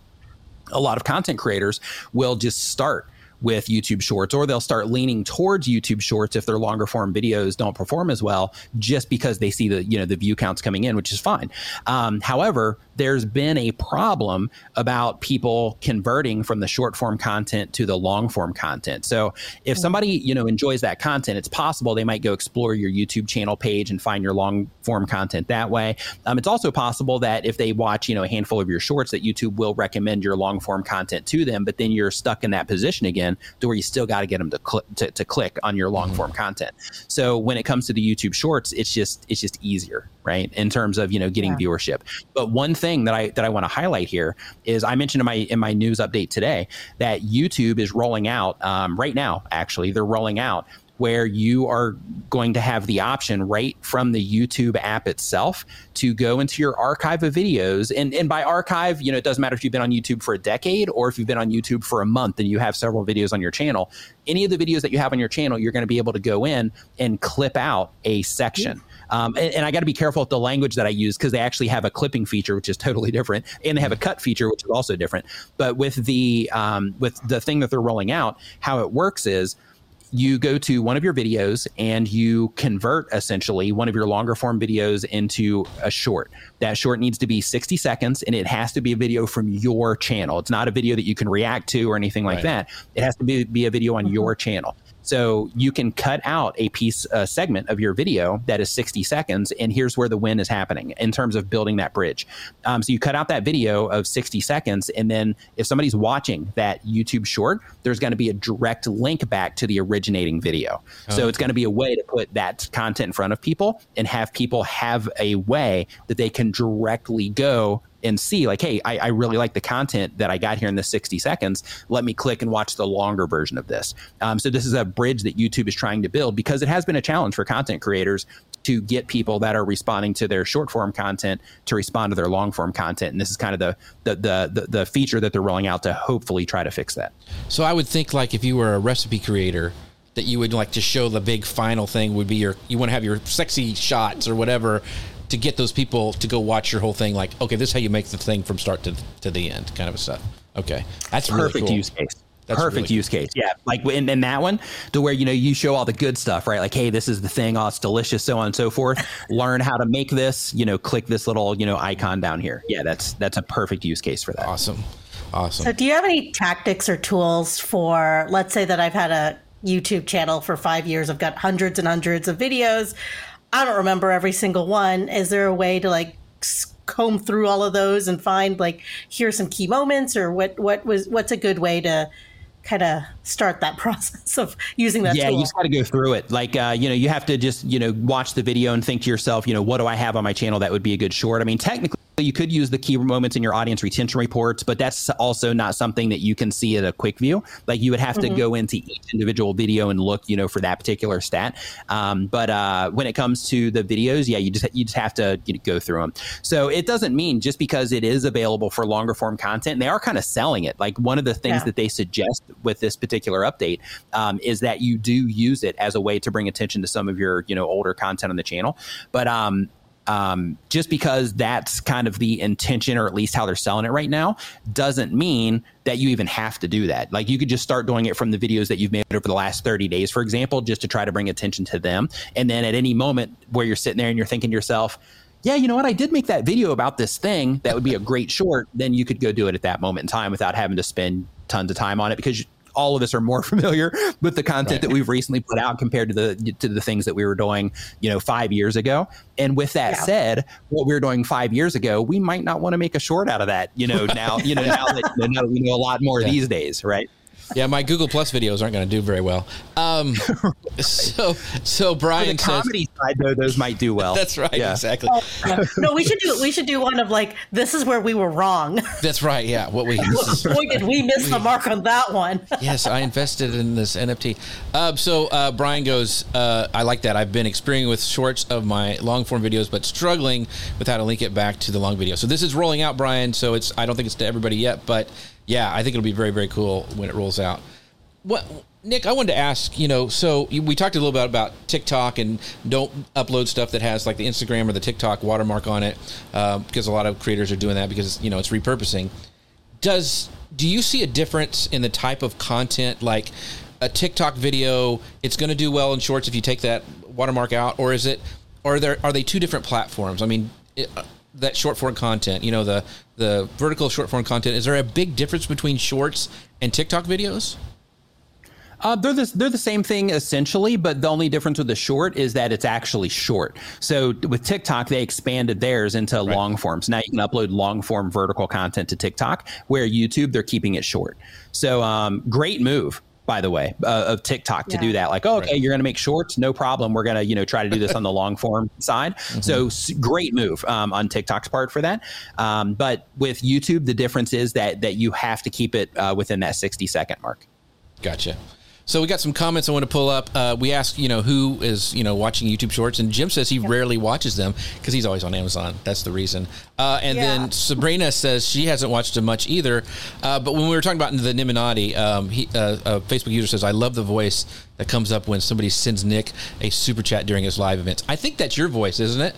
a lot of content creators will just start with YouTube Shorts, or they'll start leaning towards YouTube Shorts if their longer form videos don't perform as well, just because they see the you know the view counts coming in, which is fine. Um, however, there's been a problem about people converting from the short form content to the long form content. So if somebody you know enjoys that content, it's possible they might go explore your YouTube channel page and find your long form content that way. Um, it's also possible that if they watch you know a handful of your shorts, that YouTube will recommend your long form content to them, but then you're stuck in that position again to where you still got to get them to, cl- to to click on your long form content. So when it comes to the YouTube Shorts, it's just it's just easier, right, in terms of you know getting viewership. But one thing that I that I want to highlight here is I mentioned in my in my news update today that YouTube is rolling out um, right now. Actually, they're rolling out where you are going to have the option right from the YouTube app itself to go into your archive of videos. And, and by archive, you know, it doesn't matter if you've been on YouTube for a decade or if you've been on YouTube for a month and you have several videos on your channel. Any of the videos that you have on your channel, you're going to be able to go in and clip out a section. Um, and, and I got to be careful with the language that I use because they actually have a clipping feature, which is totally different, and they have a cut feature, which is also different. But with the um, with the thing that they're rolling out, how it works is you go to one of your videos and you convert essentially one of your longer form videos into a short. That short needs to be 60 seconds and it has to be a video from your channel. It's not a video that you can react to or anything like Right. that. It has to be, be a video on mm-hmm. your channel. So you can cut out a piece, a segment of your video that is 60 seconds, and here's where the win is happening in terms of building that bridge. Um, so you cut out that video of 60 seconds, and then if somebody's watching that YouTube short, there's going to be a direct link back to the originating video. So it's going to be a way to put that content in front of people and have people have a way that they can directly go and see like hey I, I really like the content that i got here in the 60 seconds. Let me click and watch the longer version of this. Um, so this is a bridge that youtube is trying to build because it has been a challenge for content creators to get people that are responding to their short form content to respond to their long form content. And this is kind of the the, the the the feature that they're rolling out to hopefully try to fix that. So I would think like if you were a recipe creator, that you would like to show the big final thing would be your you want to have your sexy shots or whatever to get those people to go watch your whole thing. Like, okay, this is how you make the thing from start to to the end, kind of a stuff. Okay, that's really perfect cool. use case. That's perfect really use case. Yeah. Like in, in that one, to where, you know, you show all the good stuff, right? Like, hey, this is the thing. Oh, it's delicious, so on and so forth. [LAUGHS] Learn how to make this, you know, click this little, you know, icon down here. Yeah, that's that's a perfect use case for that. Awesome, awesome. So, do you have any tactics or tools for, let's say that I've had a YouTube channel for five years, I've got hundreds and hundreds of videos. I don't remember every single one. Is there a way to like comb through all of those and find like here's some key moments, or what what was what's a good way to kind of start that [LAUGHS] process of using that yeah, tool? you just got to go through it. Like, uh, you know, you have to just, you know, watch the video and think to yourself, you know, what do I have on my channel that would be a good short? I mean, technically, you could use the key moments in your audience retention reports, but that's also not something that you can see at a quick view. Like, you would have to go into each individual video and look, you know, for that particular stat. Um, but uh, when it comes to the videos, yeah, you just you just have to you know, go through them. So it doesn't mean just because it is available for longer form content, they are kind of selling it. Like one of the things Yeah. that they suggest with this particular update um, is that you do use it as a way to bring attention to some of your you know older content on the channel. But um, um, just because that's kind of the intention, or at least how they're selling it right now, doesn't mean that you even have to do that. Like you could just start doing it from the videos that you've made over the last 30 days, for example, just to try to bring attention to them. And then at any moment where you're sitting there and you're thinking to yourself, yeah, you know what? I did make that video about this thing. That would be a great short. Then you could go do it at that moment in time without having to spend tons of time on it because all of us are more [LAUGHS] familiar with the content right. that we've recently put out compared to the to the things that we were doing, you know, five years ago. And with that yeah. said, what we were doing five years ago, we might not want to make a short out of that, you know, now, you know, now that you know, we know a lot more [LAUGHS] yeah. these days, right? Yeah, my Google Plus videos aren't going to do very well. Um, [LAUGHS] right. So, so Brian For the comedy side though, those might do well. That's right, yeah. exactly. Yeah. No, we should do we should do one of like this is where we were wrong. [LAUGHS] That's right. Yeah, what we boy did we miss we, the mark on that one. [LAUGHS] yes, I invested in this NFT. Uh, so uh, Brian goes, uh, I like that. I've been experimenting with shorts of my long form videos, but struggling with how to link it back to the long video. So this is rolling out, Brian. So it's I don't think it's to everybody yet, but yeah, I think it'll be very, very cool when it rolls out. What, Nick? I wanted to ask. You know, so we talked a little bit about TikTok and don't upload stuff that has like the Instagram or the TikTok watermark on it, uh, because a lot of creators are doing that because you know it's repurposing. Does do you see a difference in the type of content like? A TikTok video, it's going to do well in shorts if you take that watermark out, or is it, or are there are they two different platforms? I mean, it, that short form content, you know, the the vertical short form content, is there a big difference between shorts and TikTok videos? Uh, they're the, they're the same thing essentially, but the only difference with the short is that it's actually short. So with TikTok, they expanded theirs into right. long form. So now you can upload long form vertical content to TikTok, where YouTube, they're keeping it short. So um, great move by the way, uh, of TikTok to yeah. do that. Like, oh, okay, right. you're going to make shorts, no problem. We're going to, you know, try to do this on the long form [LAUGHS] side. Mm-hmm. So great move um, on TikTok's part for that. Um, but with YouTube, the difference is that that you have to keep it uh, within that 60 second mark. Gotcha. So we got some comments I want to pull up. Uh, we asked, you know, who is, you know, watching YouTube Shorts, and Jim says he rarely watches them because he's always on Amazon. That's the reason. Uh, and yeah. then Sabrina says she hasn't watched them much either. Uh, but when we were talking about the Nimminati, um, he, uh, a Facebook user says, "I love the voice that comes up when somebody sends Nick a super chat during his live events." I think that's your voice, isn't it?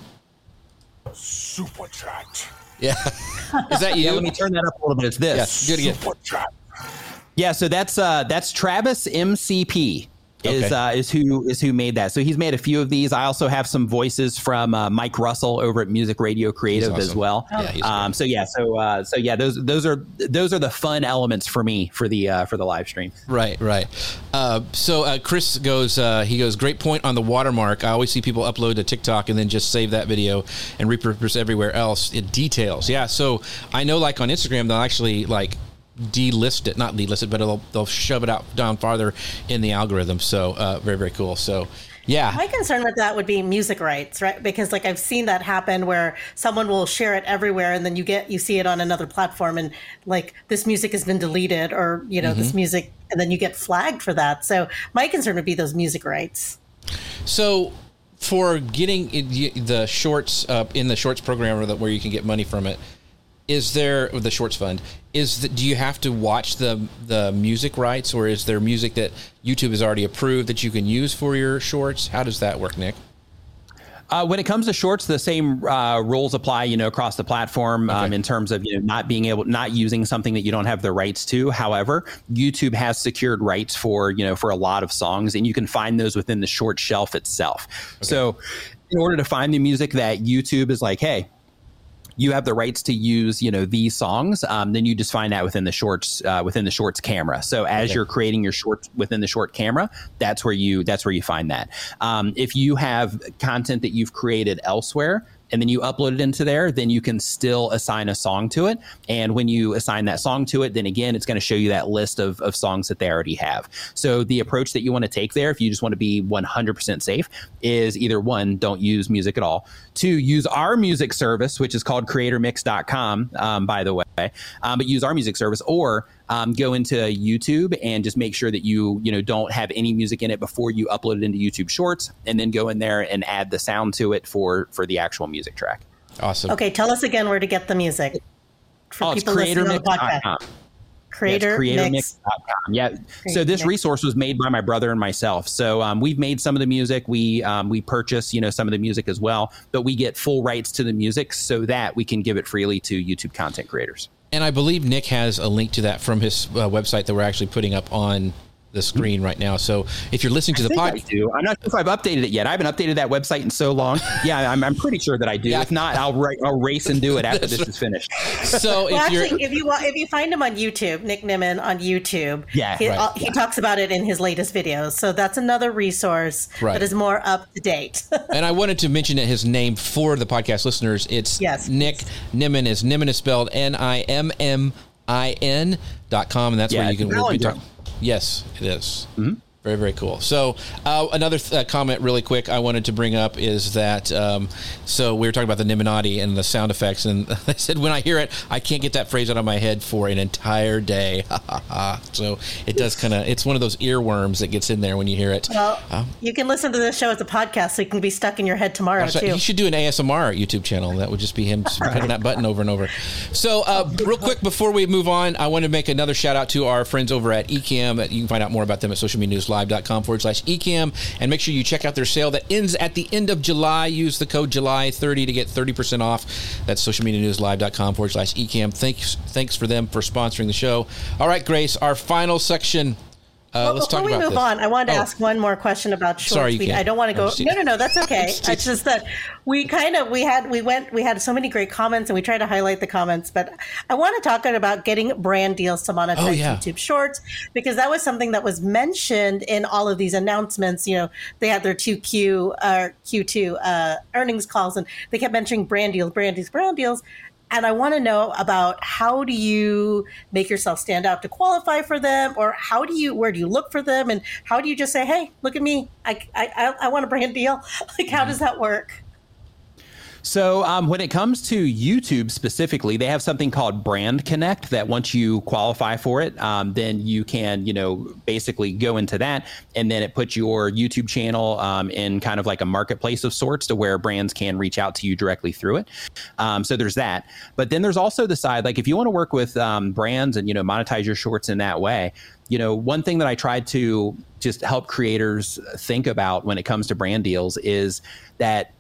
Super chat. Yeah. [LAUGHS] is that you? Yeah, let me turn that up a little bit. It's this. Yeah, do it again. Super chat. Yeah, so that's uh, that's Travis MCP is okay. uh, is who is who made that. So he's made a few of these. I also have some voices from uh, Mike Russell over at Music Radio Creative awesome. as well. Yeah, um, so yeah, so uh, so yeah, those those are those are the fun elements for me for the uh, for the live stream. Right, right. Uh, so uh, Chris goes, uh, he goes, great point on the watermark. I always see people upload to TikTok and then just save that video and repurpose everywhere else. It details, yeah. So I know, like on Instagram, they'll actually like delist it, not delist it, but they'll, they'll shove it out down farther in the algorithm. So uh, very, very cool. So yeah. My concern with that would be music rights, right? Because like I've seen that happen where someone will share it everywhere and then you get you see it on another platform and like this music has been deleted or you know mm-hmm. this music and then you get flagged for that. So my concern would be those music rights. So for getting the shorts uh, in the shorts program where you can get money from it, is there the shorts fund is that do you have to watch the the music rights or is there music that youtube has already approved that you can use for your shorts how does that work nick uh, when it comes to shorts, the same uh, rules apply, you know, across the platform um, in terms of you know not being able, not using something that you don't have the rights to. However, YouTube has secured rights for you know for a lot of songs, and you can find those within the short shelf itself. Okay. So, in order to find the music that YouTube is like, hey, you have the rights to use you know these songs um, then you just find that within the shorts uh, within the shorts camera so as okay. you're creating your shorts within the short camera that's where you that's where you find that um, if you have content that you've created elsewhere and then you upload it into there, then you can still assign a song to it. And when you assign that song to it, then again, it's going to show you that list of, of songs that they already have. So the approach that you want to take there, if you just want to be 100% safe, is either one, don't use music at all. Two, use our music service, which is called creatormix.com, um, by the way, um, but use our music service or um, go into YouTube and just make sure that you you know don't have any music in it before you upload it into YouTube Shorts, and then go in there and add the sound to it for for the actual music track. Awesome. Okay, tell us again where to get the music for oh, people listening to the podcast. Creator creatormix.com. Yeah. so this resource was made by my brother and myself. So um, we've made some of the music. We um, we purchase you know some of the music as well, but we get full rights to the music so that we can give it freely to YouTube content creators. And I believe Nick has a link to that from his uh, website that we're actually putting up on the screen right now. So if you're listening to the podcast, I'm not sure if I've updated it yet. I haven't updated that website in so long. Yeah, I'm, I'm pretty sure that I do. Yeah. If not, I'll, I'll race and do it after this is finished. So well, if, actually, if you if you find him on YouTube, Nick Nimmin on YouTube, yeah, he, right. Uh, he yeah. talks about it in his latest videos. So that's another resource right. that is more up to date. [LAUGHS] and I wanted to mention his name for the podcast listeners. It's yes, Nick please. Nimmin. Is Nimmin is spelled N I M M I N dot com, and that's yeah, where you can. We'll be talking. Yes, it is. Mm-hmm. Very, very cool. So, uh, another th- uh, comment, really quick, I wanted to bring up is that um, so we were talking about the Nimminati and the sound effects, and [LAUGHS] I said when I hear it, I can't get that phrase out of my head for an entire day. [LAUGHS] so it does kind of it's one of those earworms that gets in there when you hear it. Well, um, you can listen to this show as a podcast, so it can be stuck in your head tomorrow too. You should do an ASMR YouTube channel. That would just be him [LAUGHS] hitting that button over and over. So, uh, real quick before we move on, I want to make another shout out to our friends over at Ecamm. You can find out more about them at social media news live.com forward slash Ecamm. And make sure you check out their sale that ends at the end of July. Use the code July30 to get 30% off. That's social media news live.com forward slash Ecamm. Thanks, thanks for them for sponsoring the show. All right, Grace, our final section uh, well, let's before we move this. on, I wanted to oh. ask one more question about shorts. Sorry, we, I don't want to go. No, no, no, [LAUGHS] that's okay. it's just that we kind of we had we went we had so many great comments and we tried to highlight the comments, but I want to talk about getting brand deals to monetize oh, yeah. YouTube Shorts because that was something that was mentioned in all of these announcements. You know, they had their two Q uh, Q two uh, earnings calls and they kept mentioning brand deals, brand deals, brand deals and I want to know about how do you make yourself stand out to qualify for them, or how do you where do you look for them, and how do you just say, "Hey, look at me, I I, I want a brand deal." [LAUGHS] Like, how does mm-hmm. that work? So, um, when it comes to YouTube specifically, they have something called Brand Connect that once you qualify for it, um, then you can, you know, basically go into that, and then it puts your YouTube channel um, in kind of like a marketplace of sorts to where brands can reach out to you directly through it. Um, so there's that. But then there's also the side like if you want to work with um, brands and you know monetize your shorts in that way, you know, one thing that I tried to just help creators think about when it comes to brand deals is that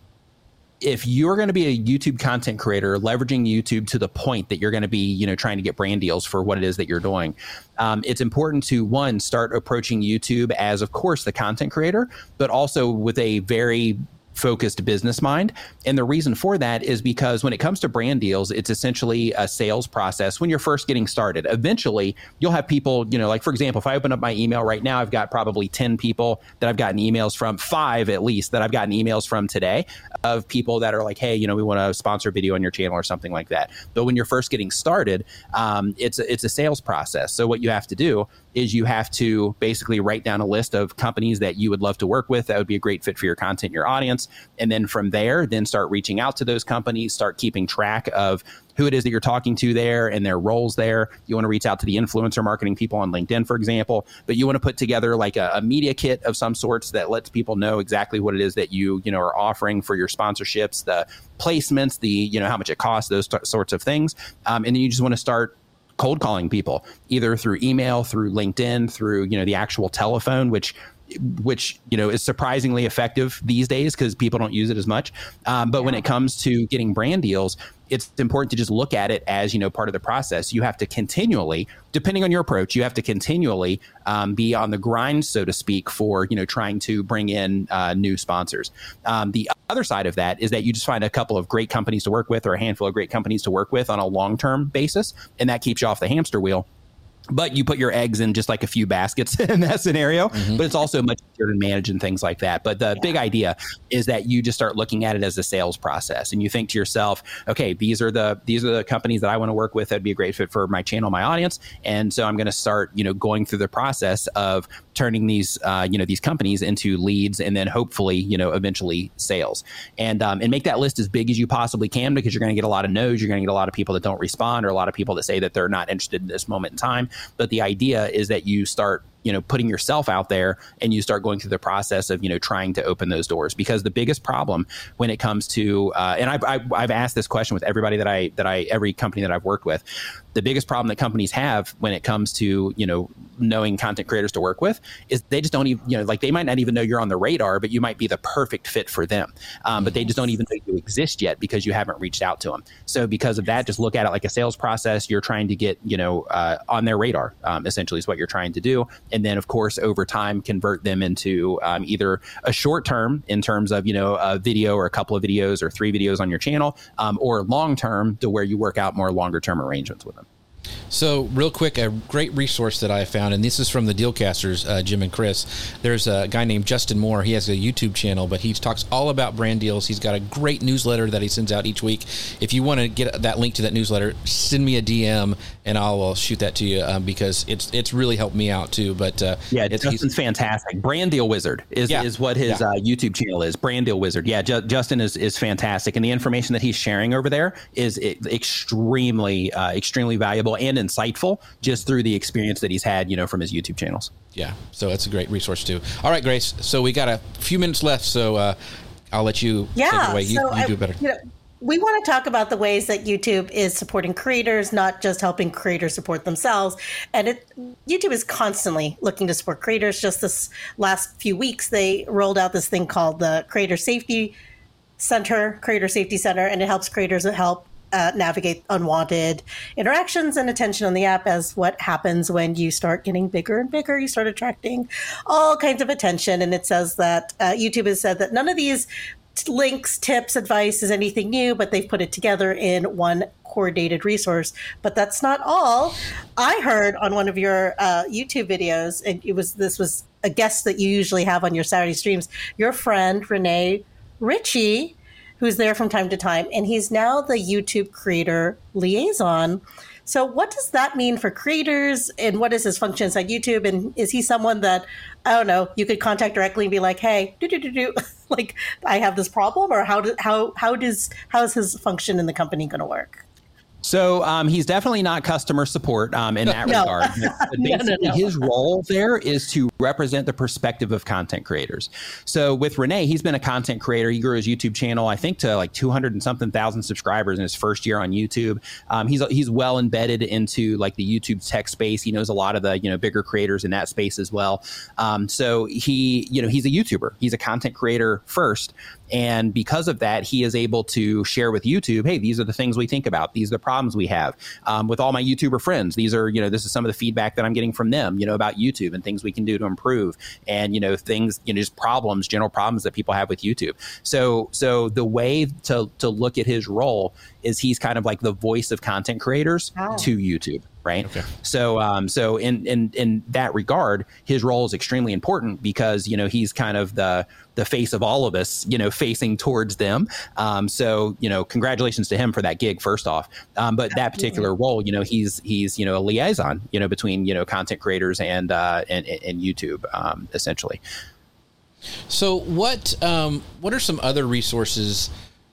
if you're going to be a YouTube content creator, leveraging YouTube to the point that you're going to be, you know, trying to get brand deals for what it is that you're doing, um, it's important to one start approaching YouTube as, of course, the content creator, but also with a very focused business mind. And the reason for that is because when it comes to brand deals, it's essentially a sales process when you're first getting started. Eventually, you'll have people, you know, like for example, if I open up my email right now, I've got probably 10 people that I've gotten emails from, five at least that I've gotten emails from today of people that are like, hey, you know, we want to sponsor a video on your channel or something like that. But when you're first getting started, um, it's, a, it's a sales process. So what you have to do is you have to basically write down a list of companies that you would love to work with that would be a great fit for your content, your audience. And then from there, then start reaching out to those companies, start keeping track of who it is that you're talking to there and their roles there. You want to reach out to the influencer marketing people on LinkedIn, for example, but you want to put together like a, a, media kit of some sorts that lets people know exactly what it is that you, you know, are offering for your sponsorships, the placements, the, you know, how much it costs, those t- sorts of things. Um, and then you just want to start cold calling people either through email, through LinkedIn, through you know the actual telephone, which which you know is surprisingly effective these days because people don't use it as much. Um, but yeah. when it comes to getting brand deals, it's important to just look at it as you know part of the process. You have to continually, depending on your approach, you have to continually um, be on the grind, so to speak, for you know trying to bring in uh, new sponsors. Um, the other side of that is that you just find a couple of great companies to work with, or a handful of great companies to work with on a long term basis, and that keeps you off the hamster wheel but you put your eggs in just like a few baskets [LAUGHS] in that scenario. Mm-hmm. but it's also much easier to manage and things like that. But the yeah. big idea is that you just start looking at it as a sales process. And you think to yourself okay these are the these are the companies that i want to work with. That'd be a great fit for my channel my audience. And so i'm going to start you know going through the process of turning these uh, you know these companies into leads and then hopefully you know eventually sales. And um, and make that list as big as you possibly can because you're going to get a lot of no's. You're going to get a lot of people that don't respond or a lot of people that say that they're not interested in this moment in time but the idea is that you start you know putting yourself out there and you start going through the process of you know trying to open those doors. Because the biggest problem when it comes to uh, and I've, I've, I've asked this question with everybody that I that I every company that I've worked with. The biggest problem that companies have when it comes to you know knowing content creators to work with is they just don't even you know like they might not even know you're on the radar but you might be the perfect fit for them. Um, but they just don't even know you exist yet because you haven't reached out to them so because of that just look at it like a sales process. You're trying to get you know uh, on their radar um, essentially is what you're trying to do and then of course over time convert them into um, either a short term in terms of you know a video or a couple of videos or three videos on your channel um, or long term to where you work out more longer term arrangements with them so, real quick, a great resource that I found, and this is from the Dealcasters, uh, Jim and Chris. There's a guy named Justin Moore. He has a YouTube channel, but he talks all about brand deals. He's got a great newsletter that he sends out each week. If you want to get that link to that newsletter, send me a DM and I'll, I'll shoot that to you um, because it's it's really helped me out too. But uh, yeah, Justin's fantastic. Brand Deal Wizard is, yeah, is what his yeah. uh, YouTube channel is. Brand Deal Wizard. Yeah, Ju- Justin is is fantastic, and the information that he's sharing over there is extremely uh, extremely valuable and insightful just through the experience that he's had, you know, from his YouTube channels. Yeah, so that's a great resource too. All right, Grace. So we got a few minutes left, so uh, I'll let you yeah, take it away. You, so you do better. You know, we want to talk about the ways that YouTube is supporting creators, not just helping creators support themselves. And it, YouTube is constantly looking to support creators. Just this last few weeks, they rolled out this thing called the Creator Safety Center, Creator Safety Center, and it helps creators help uh, navigate unwanted interactions and attention on the app as what happens when you start getting bigger and bigger. You start attracting all kinds of attention. And it says that uh, YouTube has said that none of these links, tips, advice is anything new, but they've put it together in one coordinated resource. But that's not all. I heard on one of your uh, YouTube videos, and it was this was a guest that you usually have on your Saturday streams. Your friend Renee Ritchie who's there from time to time, and he's now the YouTube creator liaison. So, what does that mean for creators, and what is his function inside YouTube? And is he someone that I don't know you could contact directly and be like, "Hey, do do do do, [LAUGHS] like I have this problem," or how do, how how does how is his function in the company going to work? So um, he's definitely not customer support um, in that no. regard. [LAUGHS] basically, no, no, his role there is to represent the perspective of content creators. So with Rene, he's been a content creator. He grew his YouTube channel, I think, to like 200 and something thousand subscribers in his first year on YouTube. Um, he's he's well embedded into like the YouTube tech space. He knows a lot of the you know bigger creators in that space as well. Um, so he you know he's a YouTuber. He's a content creator first. And because of that, he is able to share with YouTube, hey, these are the things we think about. These are the problems we have. Um, with all my YouTuber friends, these are, you know, this is some of the feedback that I'm getting from them, you know, about YouTube and things we can do to improve and, you know, things, you know, just problems, general problems that people have with YouTube. So, so the way to, to look at his role is he's kind of like the voice of content creators oh. to YouTube right? Okay. So, um, so in in in that regard, his role is extremely important because you know he's kind of the the face of all of us, you know, facing towards them. Um, so, you know, congratulations to him for that gig, first off. Um, but that particular role, you know, he's he's you know a liaison, you know, between you know content creators and uh, and, and YouTube, um, essentially. So, what um, what are some other resources?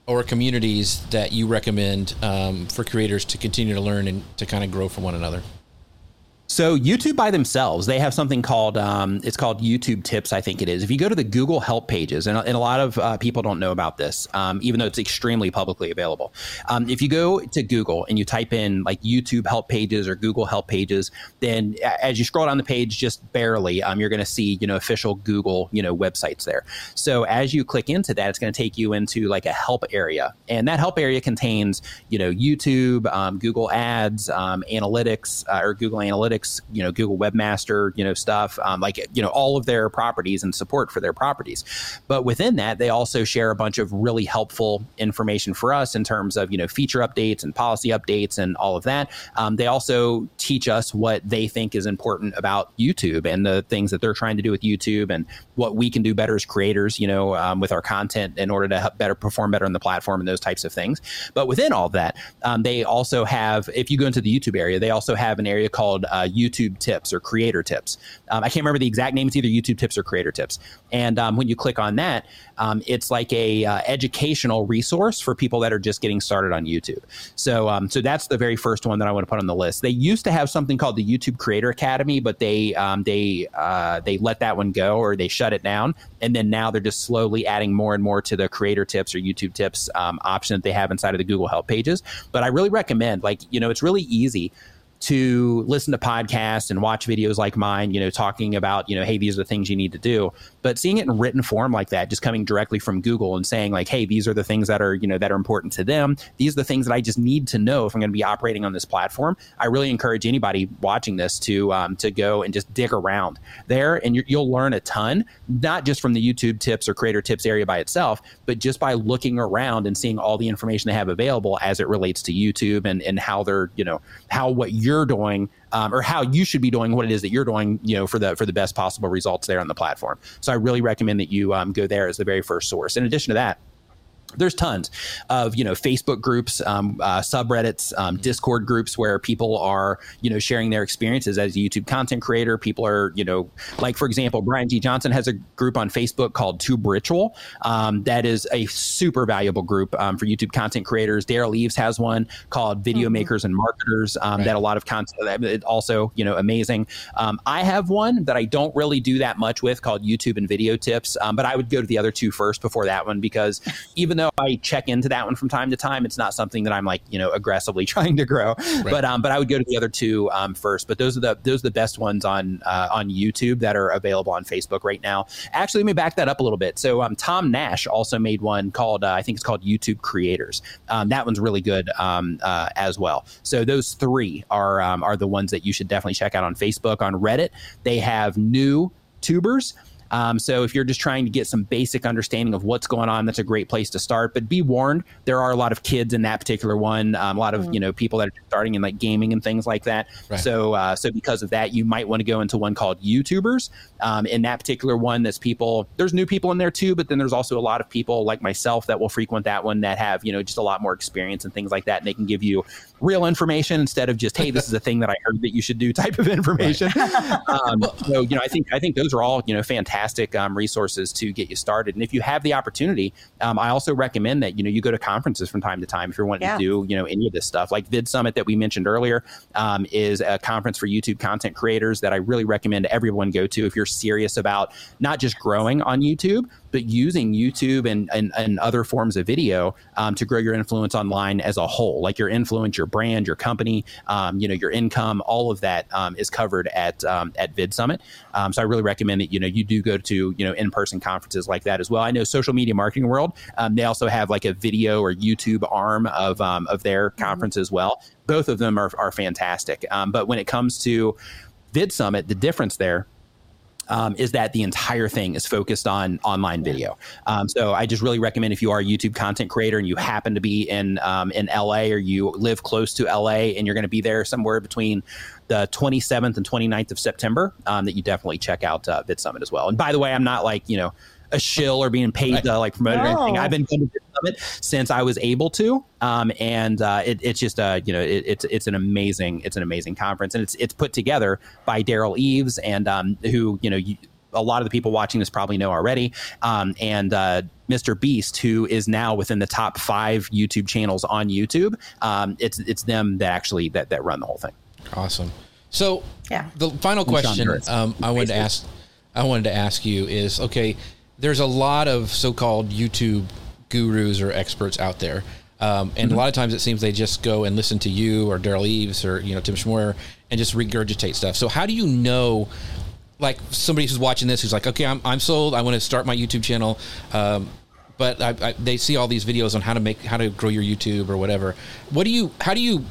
Or communities that you recommend um, for creators to continue to learn and to kind of grow from one another? So YouTube by themselves, they have something called um, it's called YouTube Tips. I think it is. If you go to the Google Help pages, and, and a lot of uh, people don't know about this, um, even though it's extremely publicly available. Um, if you go to Google and you type in like YouTube Help pages or Google Help pages, then as you scroll down the page just barely, um, you're going to see you know official Google you know websites there. So as you click into that, it's going to take you into like a help area, and that help area contains you know YouTube, um, Google Ads, um, Analytics uh, or Google Analytics Analytics, you know, Google Webmaster, you know, stuff, um, like, you know, all of their properties and support for their properties. But within that, they also share a bunch of really helpful information for us in terms of, you know, feature updates and policy updates and all of that. Um, they also teach us what they think is important about YouTube and the things that they're trying to do with YouTube and what we can do better as creators, you know, um, with our content in order to better perform better on the platform and those types of things. But within all that, um, they also have, if you go into the YouTube area, they also have an area called uh, YouTube Tips or Creator Tips. Um, I can't remember the exact name. It's either YouTube Tips or Creator Tips. And um, when you click on that, um, it's like a uh, educational resource for people that are just getting started on YouTube. So, um, so that's the very first one that I want to put on the list. They used to have something called the YouTube Creator Academy, but they um, they uh, they let that one go or they shut it down, and then now they're just slowly adding more and more to the Creator Tips or YouTube Tips um, option that they have inside of the Google Help pages. But I really recommend, like, you know, it's really easy to listen to podcasts and watch videos like mine, you know, talking about, you know, hey, these are the things you need to do. But seeing it in written form like that, just coming directly from Google and saying like, hey, these are the things that are, you know, that are important to them. These are the things that I just need to know if I'm going to be operating on this platform. I really encourage anybody watching this to um, to go and just dig around there, and you will learn a ton, not just from the YouTube tips or creator tips area by itself, but just by looking around and seeing all the information they have available as it relates to YouTube and and how they're, you know, how what you you're doing um, or how you should be doing what it is that you're doing you know for the for the best possible results there on the platform. So i really recommend that you um, go there as the very first source. In addition to that there's tons of you know Facebook groups, um, uh, subreddits, um, Discord groups where people are you know sharing their experiences as a YouTube content creator. People are you know like for example, Brian G Johnson has a group on Facebook called Tube Ritual. Um, that is a super valuable group um, for YouTube content creators. Derral Eves has one called Video mm-hmm. Makers and Marketers um, right. that a lot of content also you know amazing. Um, I have one that I don't really do that much with called YouTube and Video Tips, but I would go to the other two first before that one because even though I check into that one from time to time, it's not something that I'm like you know aggressively [LAUGHS] trying to grow. Right. But um, but I would go to the other two um, first. But those are the those are the best ones on uh, on YouTube that are available on Facebook right now. Actually, let me back that up a little bit. So um, Tom Nash also made one called uh, I think it's called YouTube Creators. Um, that one's really good um, uh, as well. So those three are um, are the ones that you should definitely check out on Facebook. On Reddit, they have new tubers um, so if you're just trying to get some basic understanding of what's going on, that's a great place to start. But be warned, there are a lot of kids in that particular one, um, a lot of mm-hmm. you know people that are starting in like gaming and things like that. Right. So uh, so because of that, you might want to go into one called YouTubers. Um, in that particular one, there's people, there's new people in there too, but then there's also a lot of people like myself that will frequent that one that have you know just a lot more experience and things like that, and they can give you real information instead of just hey this is a [LAUGHS] thing that i heard that you should do type of information. [LAUGHS] [LAUGHS] Um, so you know i think i think those are all you know fantastic um, resources to get you started. And if you have the opportunity um, i also recommend that you know you go to conferences from time to time if you're wanting yeah. to do you know any of this stuff. Like vid summit that we mentioned earlier um, is a conference for youtube content creators that i really recommend everyone go to if you're serious about not just growing on youtube but using YouTube and, and, and other forms of video um, to grow your influence online as a whole, like your influence, your brand, your company, um, you know, your income, all of that um, is covered at um, at Vid Summit. Um, so I really recommend that you know you do go to you know in person conferences like that as well. I know Social Media Marketing World um, they also have like a video or YouTube arm of of their mm-hmm. conference as well. Both of them are are fantastic. but when it comes to Vid Summit, the difference there um, is that the entire thing is focused on online video. Um, so I just really recommend if you are a YouTube content creator and you happen to be in um, in LA or you live close to LA and you're going to be there somewhere between the 27th and 29th of September, um, that you definitely check out uh, Vid Summit as well. And by the way, I'm not like you know a shill or being paid to like promote no. or anything. I've been going to Summit since I was able to, um, and uh, it, it's just uh, you know it, it's it's an amazing it's an amazing conference, and it's it's put together by Derral Eves and um, who you know. You, a lot of the people watching this probably know already, um, and uh, Mr. Beast, who is now within the top five YouTube channels on YouTube. Um, it's it's them that actually that that run the whole thing. Awesome. So, yeah. The final question um, I wanted to ask, I wanted to ask you is okay there's a lot of so-called YouTube gurus or experts out there. Um, and mm-hmm. a lot of times it seems they just go and listen to you or Derral Eves or you know Tim Schmoyer and just regurgitate stuff. So how do you know, like somebody who's watching this who's like, okay, I'm, I'm sold. I want to start my YouTube channel, um, but I, I, they see all these videos on how to make how to grow your YouTube or whatever. What do you? How do you?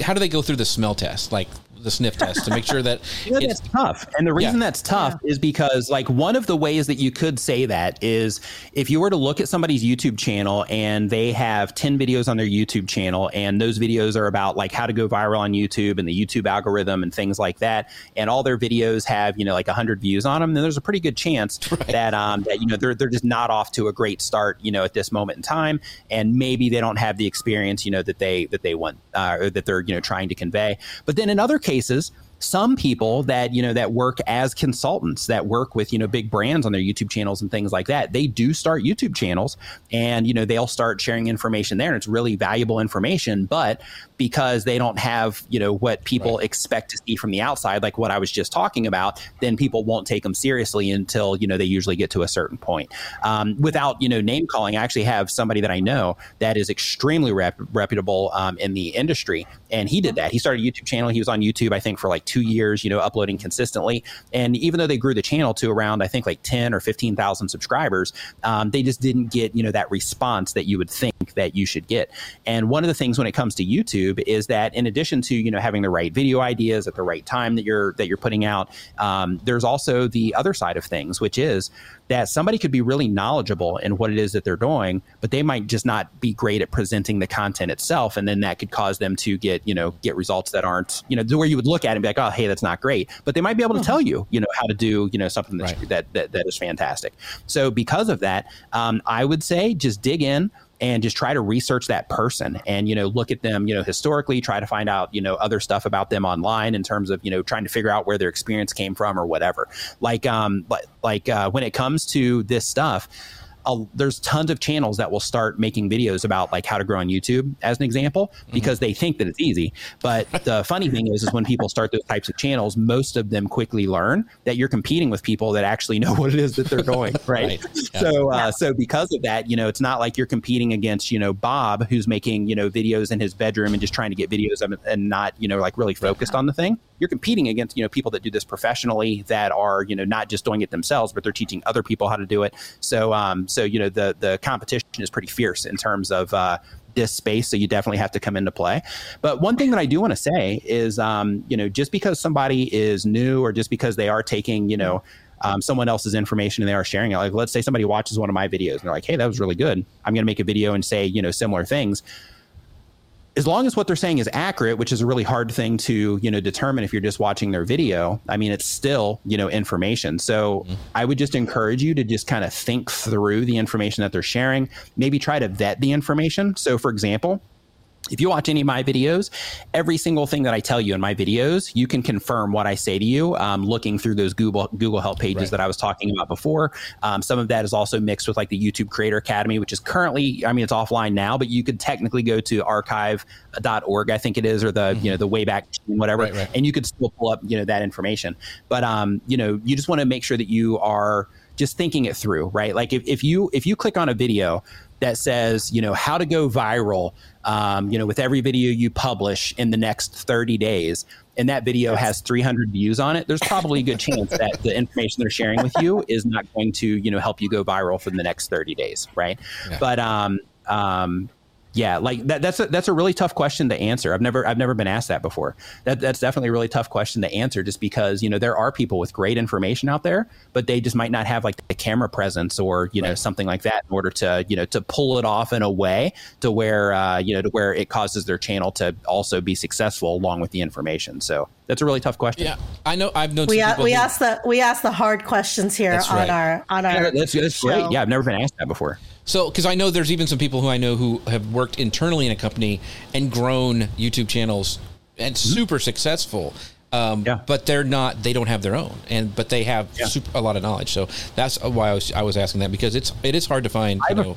How do they go through the smell test? Like the sniff test to make sure that [LAUGHS] you know, that's tough. And the reason yeah. that's tough yeah. is because like one of the ways that you could say that is if you were to look at somebody's YouTube channel and they have 10 videos on their YouTube channel and those videos are about like how to go viral on YouTube and the YouTube algorithm and things like that and all their videos have, you know, like 100 views on them, then there's a pretty good chance [LAUGHS] right. that um that you know they're they're just not off to a great start, you know, at this moment in time and maybe they don't have the experience, you know, that they that they want uh, or that they're, you know, trying to convey. But then in other cases cases, some people that you know that work as consultants that work with you know big brands on their youtube channels and things like that they do start youtube channels and you know they'll start sharing information there and it's really valuable information but because they don't have you know what people right. expect to see from the outside like what i was just talking about then people won't take them seriously until you know they usually get to a certain point. Um, without you know name calling i actually have somebody that i know that is extremely rep- reputable um, in the industry and he did that. He started a youtube channel. He was on youtube i think for like two years, you know, uploading consistently. And even though they grew the channel to around, I think like 10 or 15,000 subscribers, um, they just didn't get, you know, that response that you would think that you should get. And one of the things when it comes to YouTube is that in addition to, you know, having the right video ideas at the right time that you're, that you're putting out, um, there's also the other side of things, which is that somebody could be really knowledgeable in what it is that they're doing, but they might just not be great at presenting the content itself. And then that could cause them to get, you know, get results that aren't, you know, where you would look at it and be like, oh, hey, that's not great. But they might be able to tell you, you know, how to do, you know, something right. that, that, that is fantastic. So because of that, um, I would say just dig in, and just try to research that person and you know look at them you know historically try to find out you know other stuff about them online in terms of you know trying to figure out where their experience came from or whatever like um like like uh, when it comes to this stuff a, there's tons of channels that will start making videos about like how to grow on YouTube as an example mm-hmm. because mm-hmm. they think that it's easy. But [LAUGHS] the funny thing is, is when people start those types of channels, most of them quickly learn that you're competing with people that actually know [LAUGHS] what it is that they're doing. [LAUGHS] Right. right. Yeah. So, uh, so because of that, you know, it's not like you're competing against, you know, Bob who's making, you know, videos in his bedroom and just trying to get videos of and not, you know, like really focused on the thing. You're competing against, you know, people that do this professionally that are, you know, not just doing it themselves, but they're teaching other people how to do it. So, um, so you know the the competition is pretty fierce in terms of uh, this space, so you definitely have to come into play. But one thing that I do want to say is, um, you know, just because somebody is new or just because they are taking, you know, um, someone else's information and they are sharing it, like let's say somebody watches one of my videos and they're like, "Hey, that was really good. I'm going to make a video and say, you know, similar things." As long as what they're saying is accurate, which is a really hard thing to you know determine if you're just watching their video. I mean, it's still you know information. So mm-hmm. I would just encourage you to just kind of think through the information that they're sharing. Maybe try to vet the information. So, for example, if you watch any of my videos, every single thing that I tell you in my videos, you can confirm what I say to you. Um, looking through those Google Google Help pages right. that I was talking about before, um, some of that is also mixed with like the YouTube Creator Academy, which is currently, I mean, it's offline now, but you could technically go to archive.org, I think it is, or the mm-hmm. you know the Wayback whatever, right, right. and you could still pull up you know that information. But um, you know, you just want to make sure that you are just thinking it through, right? Like if, if you if you click on a video that says, you know, how to go viral, um, you know, with every video you publish in the next 30 days, and that video has 300 views on it, there's probably a good [LAUGHS] chance that the information they're sharing with you is not going to, you know, help you go viral for the next 30 days, right? Yeah. But um, um, yeah, like that, that's a, that's a really tough question to answer. I've never I've never been asked that before. That that's definitely a really tough question to answer, just because you know there are people with great information out there, but they just might not have like the camera presence or you know right. something like that in order to you know to pull it off in a way to where uh, you know to where it causes their channel to also be successful along with the information. So that's a really tough question. Yeah, I know. I've known we a- we ask the we ask the hard questions here on right. our on our. Yeah, that's, that's great. Yeah, I've never been asked that before. So, because I know there's even some people who I know who have worked internally in a company and grown YouTube channels and mm-hmm. super successful. Um, yeah. But they're not. They don't have their own, and but they have yeah. super, a lot of knowledge. So that's why I was, I was asking that because it's it is hard to find. You know,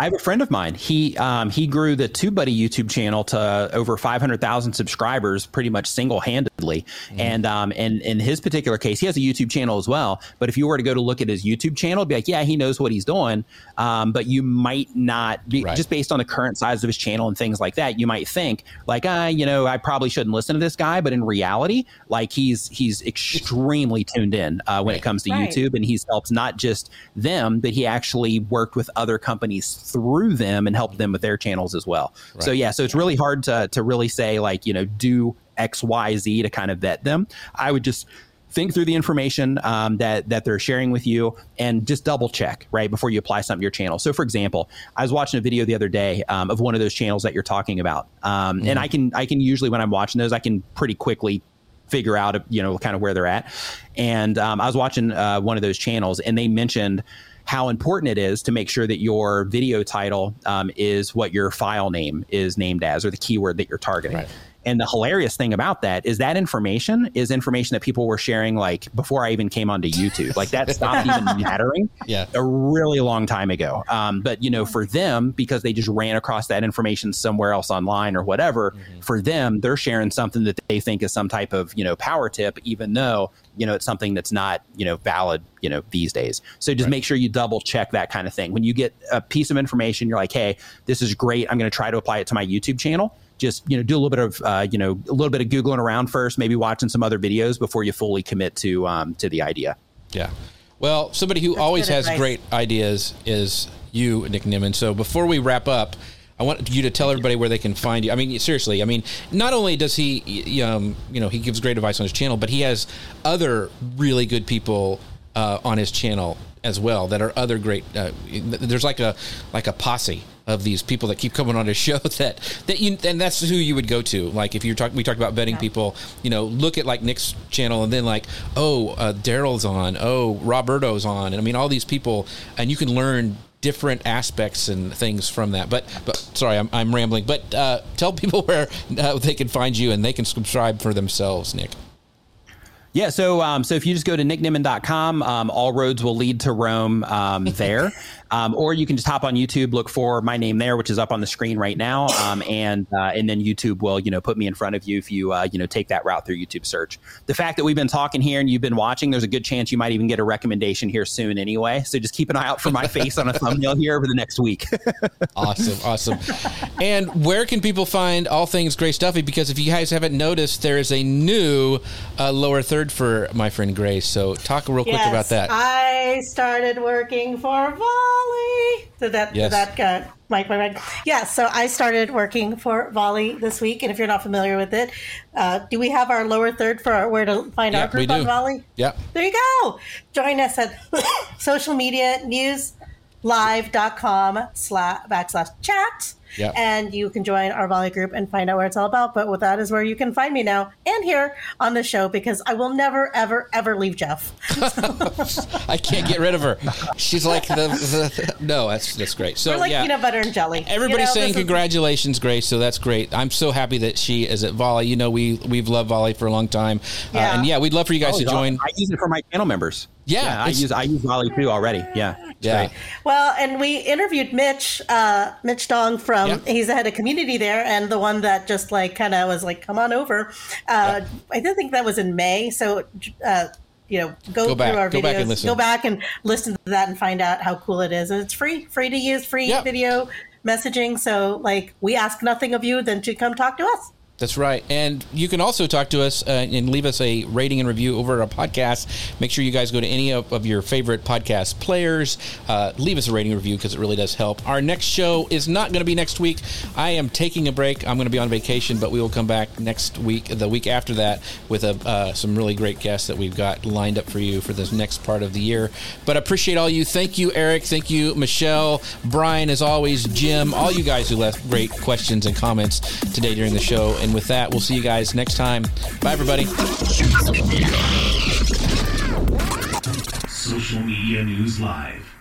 I have a friend of mine. He um, he grew the TubeBuddy YouTube channel to over 500,000 subscribers pretty much single handedly. Mm-hmm. And um, and in his particular case, he has a YouTube channel as well. But if you were to go to look at his YouTube channel, be like, yeah, he knows what he's doing. Um, but you might not be right. just based on the current size of his channel and things like that. You might think like, ah, you know, I probably shouldn't listen to this guy. But in reality, like he's he's extremely tuned in uh, when right. it comes to right. YouTube, and he's helped not just them, but he actually worked with other companies through them and help them with their channels as well. Right. So yeah, so it's really hard to to really say like you know do X Y Z to kind of vet them. I would just think through the information um, that that they're sharing with you and just double check right before you apply something to your channel so for example i was watching a video the other day um, of one of those channels that you're talking about um, mm-hmm. and i can i can usually when i'm watching those i can pretty quickly figure out you know kind of where they're at and um, i was watching uh, one of those channels and they mentioned how important it is to make sure that your video title um, is what your file name is named as or the keyword that you're targeting. Right. And the hilarious thing about that is that information is information that people were sharing like before I even came onto YouTube. Like that stopped even [LAUGHS] mattering Yeah. a really long time ago. Um, but you know, for them, because they just ran across that information somewhere else online or whatever, for them, they're sharing something that they think is some type of you know power tip, even though you know it's something that's not you know valid you know these days. So just make sure you double check that kind of thing when you get a piece of information. You're like, hey, this is great. I'm going to try to apply it to my YouTube channel. Just you know, do a little bit of uh, you know a little bit of googling around first, maybe watching some other videos before you fully commit to um, to the idea. Yeah. Well, somebody who always has advice. great ideas is you, Nick Nimmin. So before we wrap up, I want you to tell everybody where they can find you. I mean, seriously. I mean, not only does he, um, you know, he gives great advice on his channel, but he has other really good people uh, on his channel as well that are other great. Uh, there's like a like a posse of these people that keep coming on his [LAUGHS] show that that you and that's who you would go to. Like if you're talking, we talked about betting people. You know, look at like Nick's channel and then like, oh, uh, Derral's on. Oh, Roberto's on. And I mean, all these people, and you can learn different aspects and things from that. But but sorry, I'm, I'm rambling. But uh, tell people [LAUGHS] where uh, they can find you and they can subscribe for themselves, Nick. Yeah, so um, so if you just go to nicknimmin.com, um, all roads will lead to Rome um, there. [LAUGHS] um, or you can just hop on YouTube, look for my name there, which is up on the screen right now, um, and uh, and then YouTube will you know put me in front of you if you uh, you know take that route through YouTube search. The fact that we've been talking here and you've been watching, there's a good chance you might even get a recommendation here soon anyway. So just keep an eye out for my face on a thumbnail here over the next week. [LAUGHS] Awesome, awesome. And where can people find all things Grace Duffy? Because if you guys haven't noticed, there is a new uh, lower third for my friend Grace. So talk real quick Yes, about that. I started working for Volley. Did that? Yes. That? Mike, Mike, Mike. Yeah. So I started working for Volley this week, and if you're not familiar with it, uh, do we have our lower third for our, where to find Yeah, our group on. Volley? Yep. There you go. Join us at [LAUGHS] social media news live.com slash backslash chat. Yep. And you can join our Volley group and find out where it's all about. But with that is where you can find me now and here on the show because I will never, ever, ever leave Jeff. [LAUGHS] I can't get rid of her. She's like the, the no. That's that's great. So We're like yeah, peanut butter and jelly. Everybody's You know, saying this is- congratulations, Grace. So that's great. I'm so happy that she is at Volley. You know, we we've loved Volley for a long time, uh, Yeah. and yeah, we'd love for you guys Oh, to it's join. I use it for my channel members. Yeah, I use I use Volley too already. Yeah, Yeah, great. Well, and we interviewed Mitch, uh, Mitch Dong from, Yeah. he's the head of community there, and the one that just like kind of was like, come on over. Uh, I did think that was in May. So, uh, you know, go, Go back. through our Go videos, back and listen. go back and listen to that and find out how cool it is. And it's free, free to use, free Yep. video messaging. So, like, we ask nothing of you than to come talk to us. That's right. And you can also talk to us uh, and leave us a rating and review over our podcast. Make sure you guys go to any of, of your favorite podcast players. Uh, leave us a rating review because it really does help. Our next show is not going to be next week. I am taking a break. I'm going to be on vacation, but we will come back next week, the week after that, with a, uh, some really great guests that we've got lined up for you for this next part of the year. But appreciate all you. Thank you, Eric. Thank you, Michelle, Brian, as always, Jim, all you guys who left great questions and comments today during the show. And with that, we'll see you guys next time. Bye, everybody. Social Media News Live.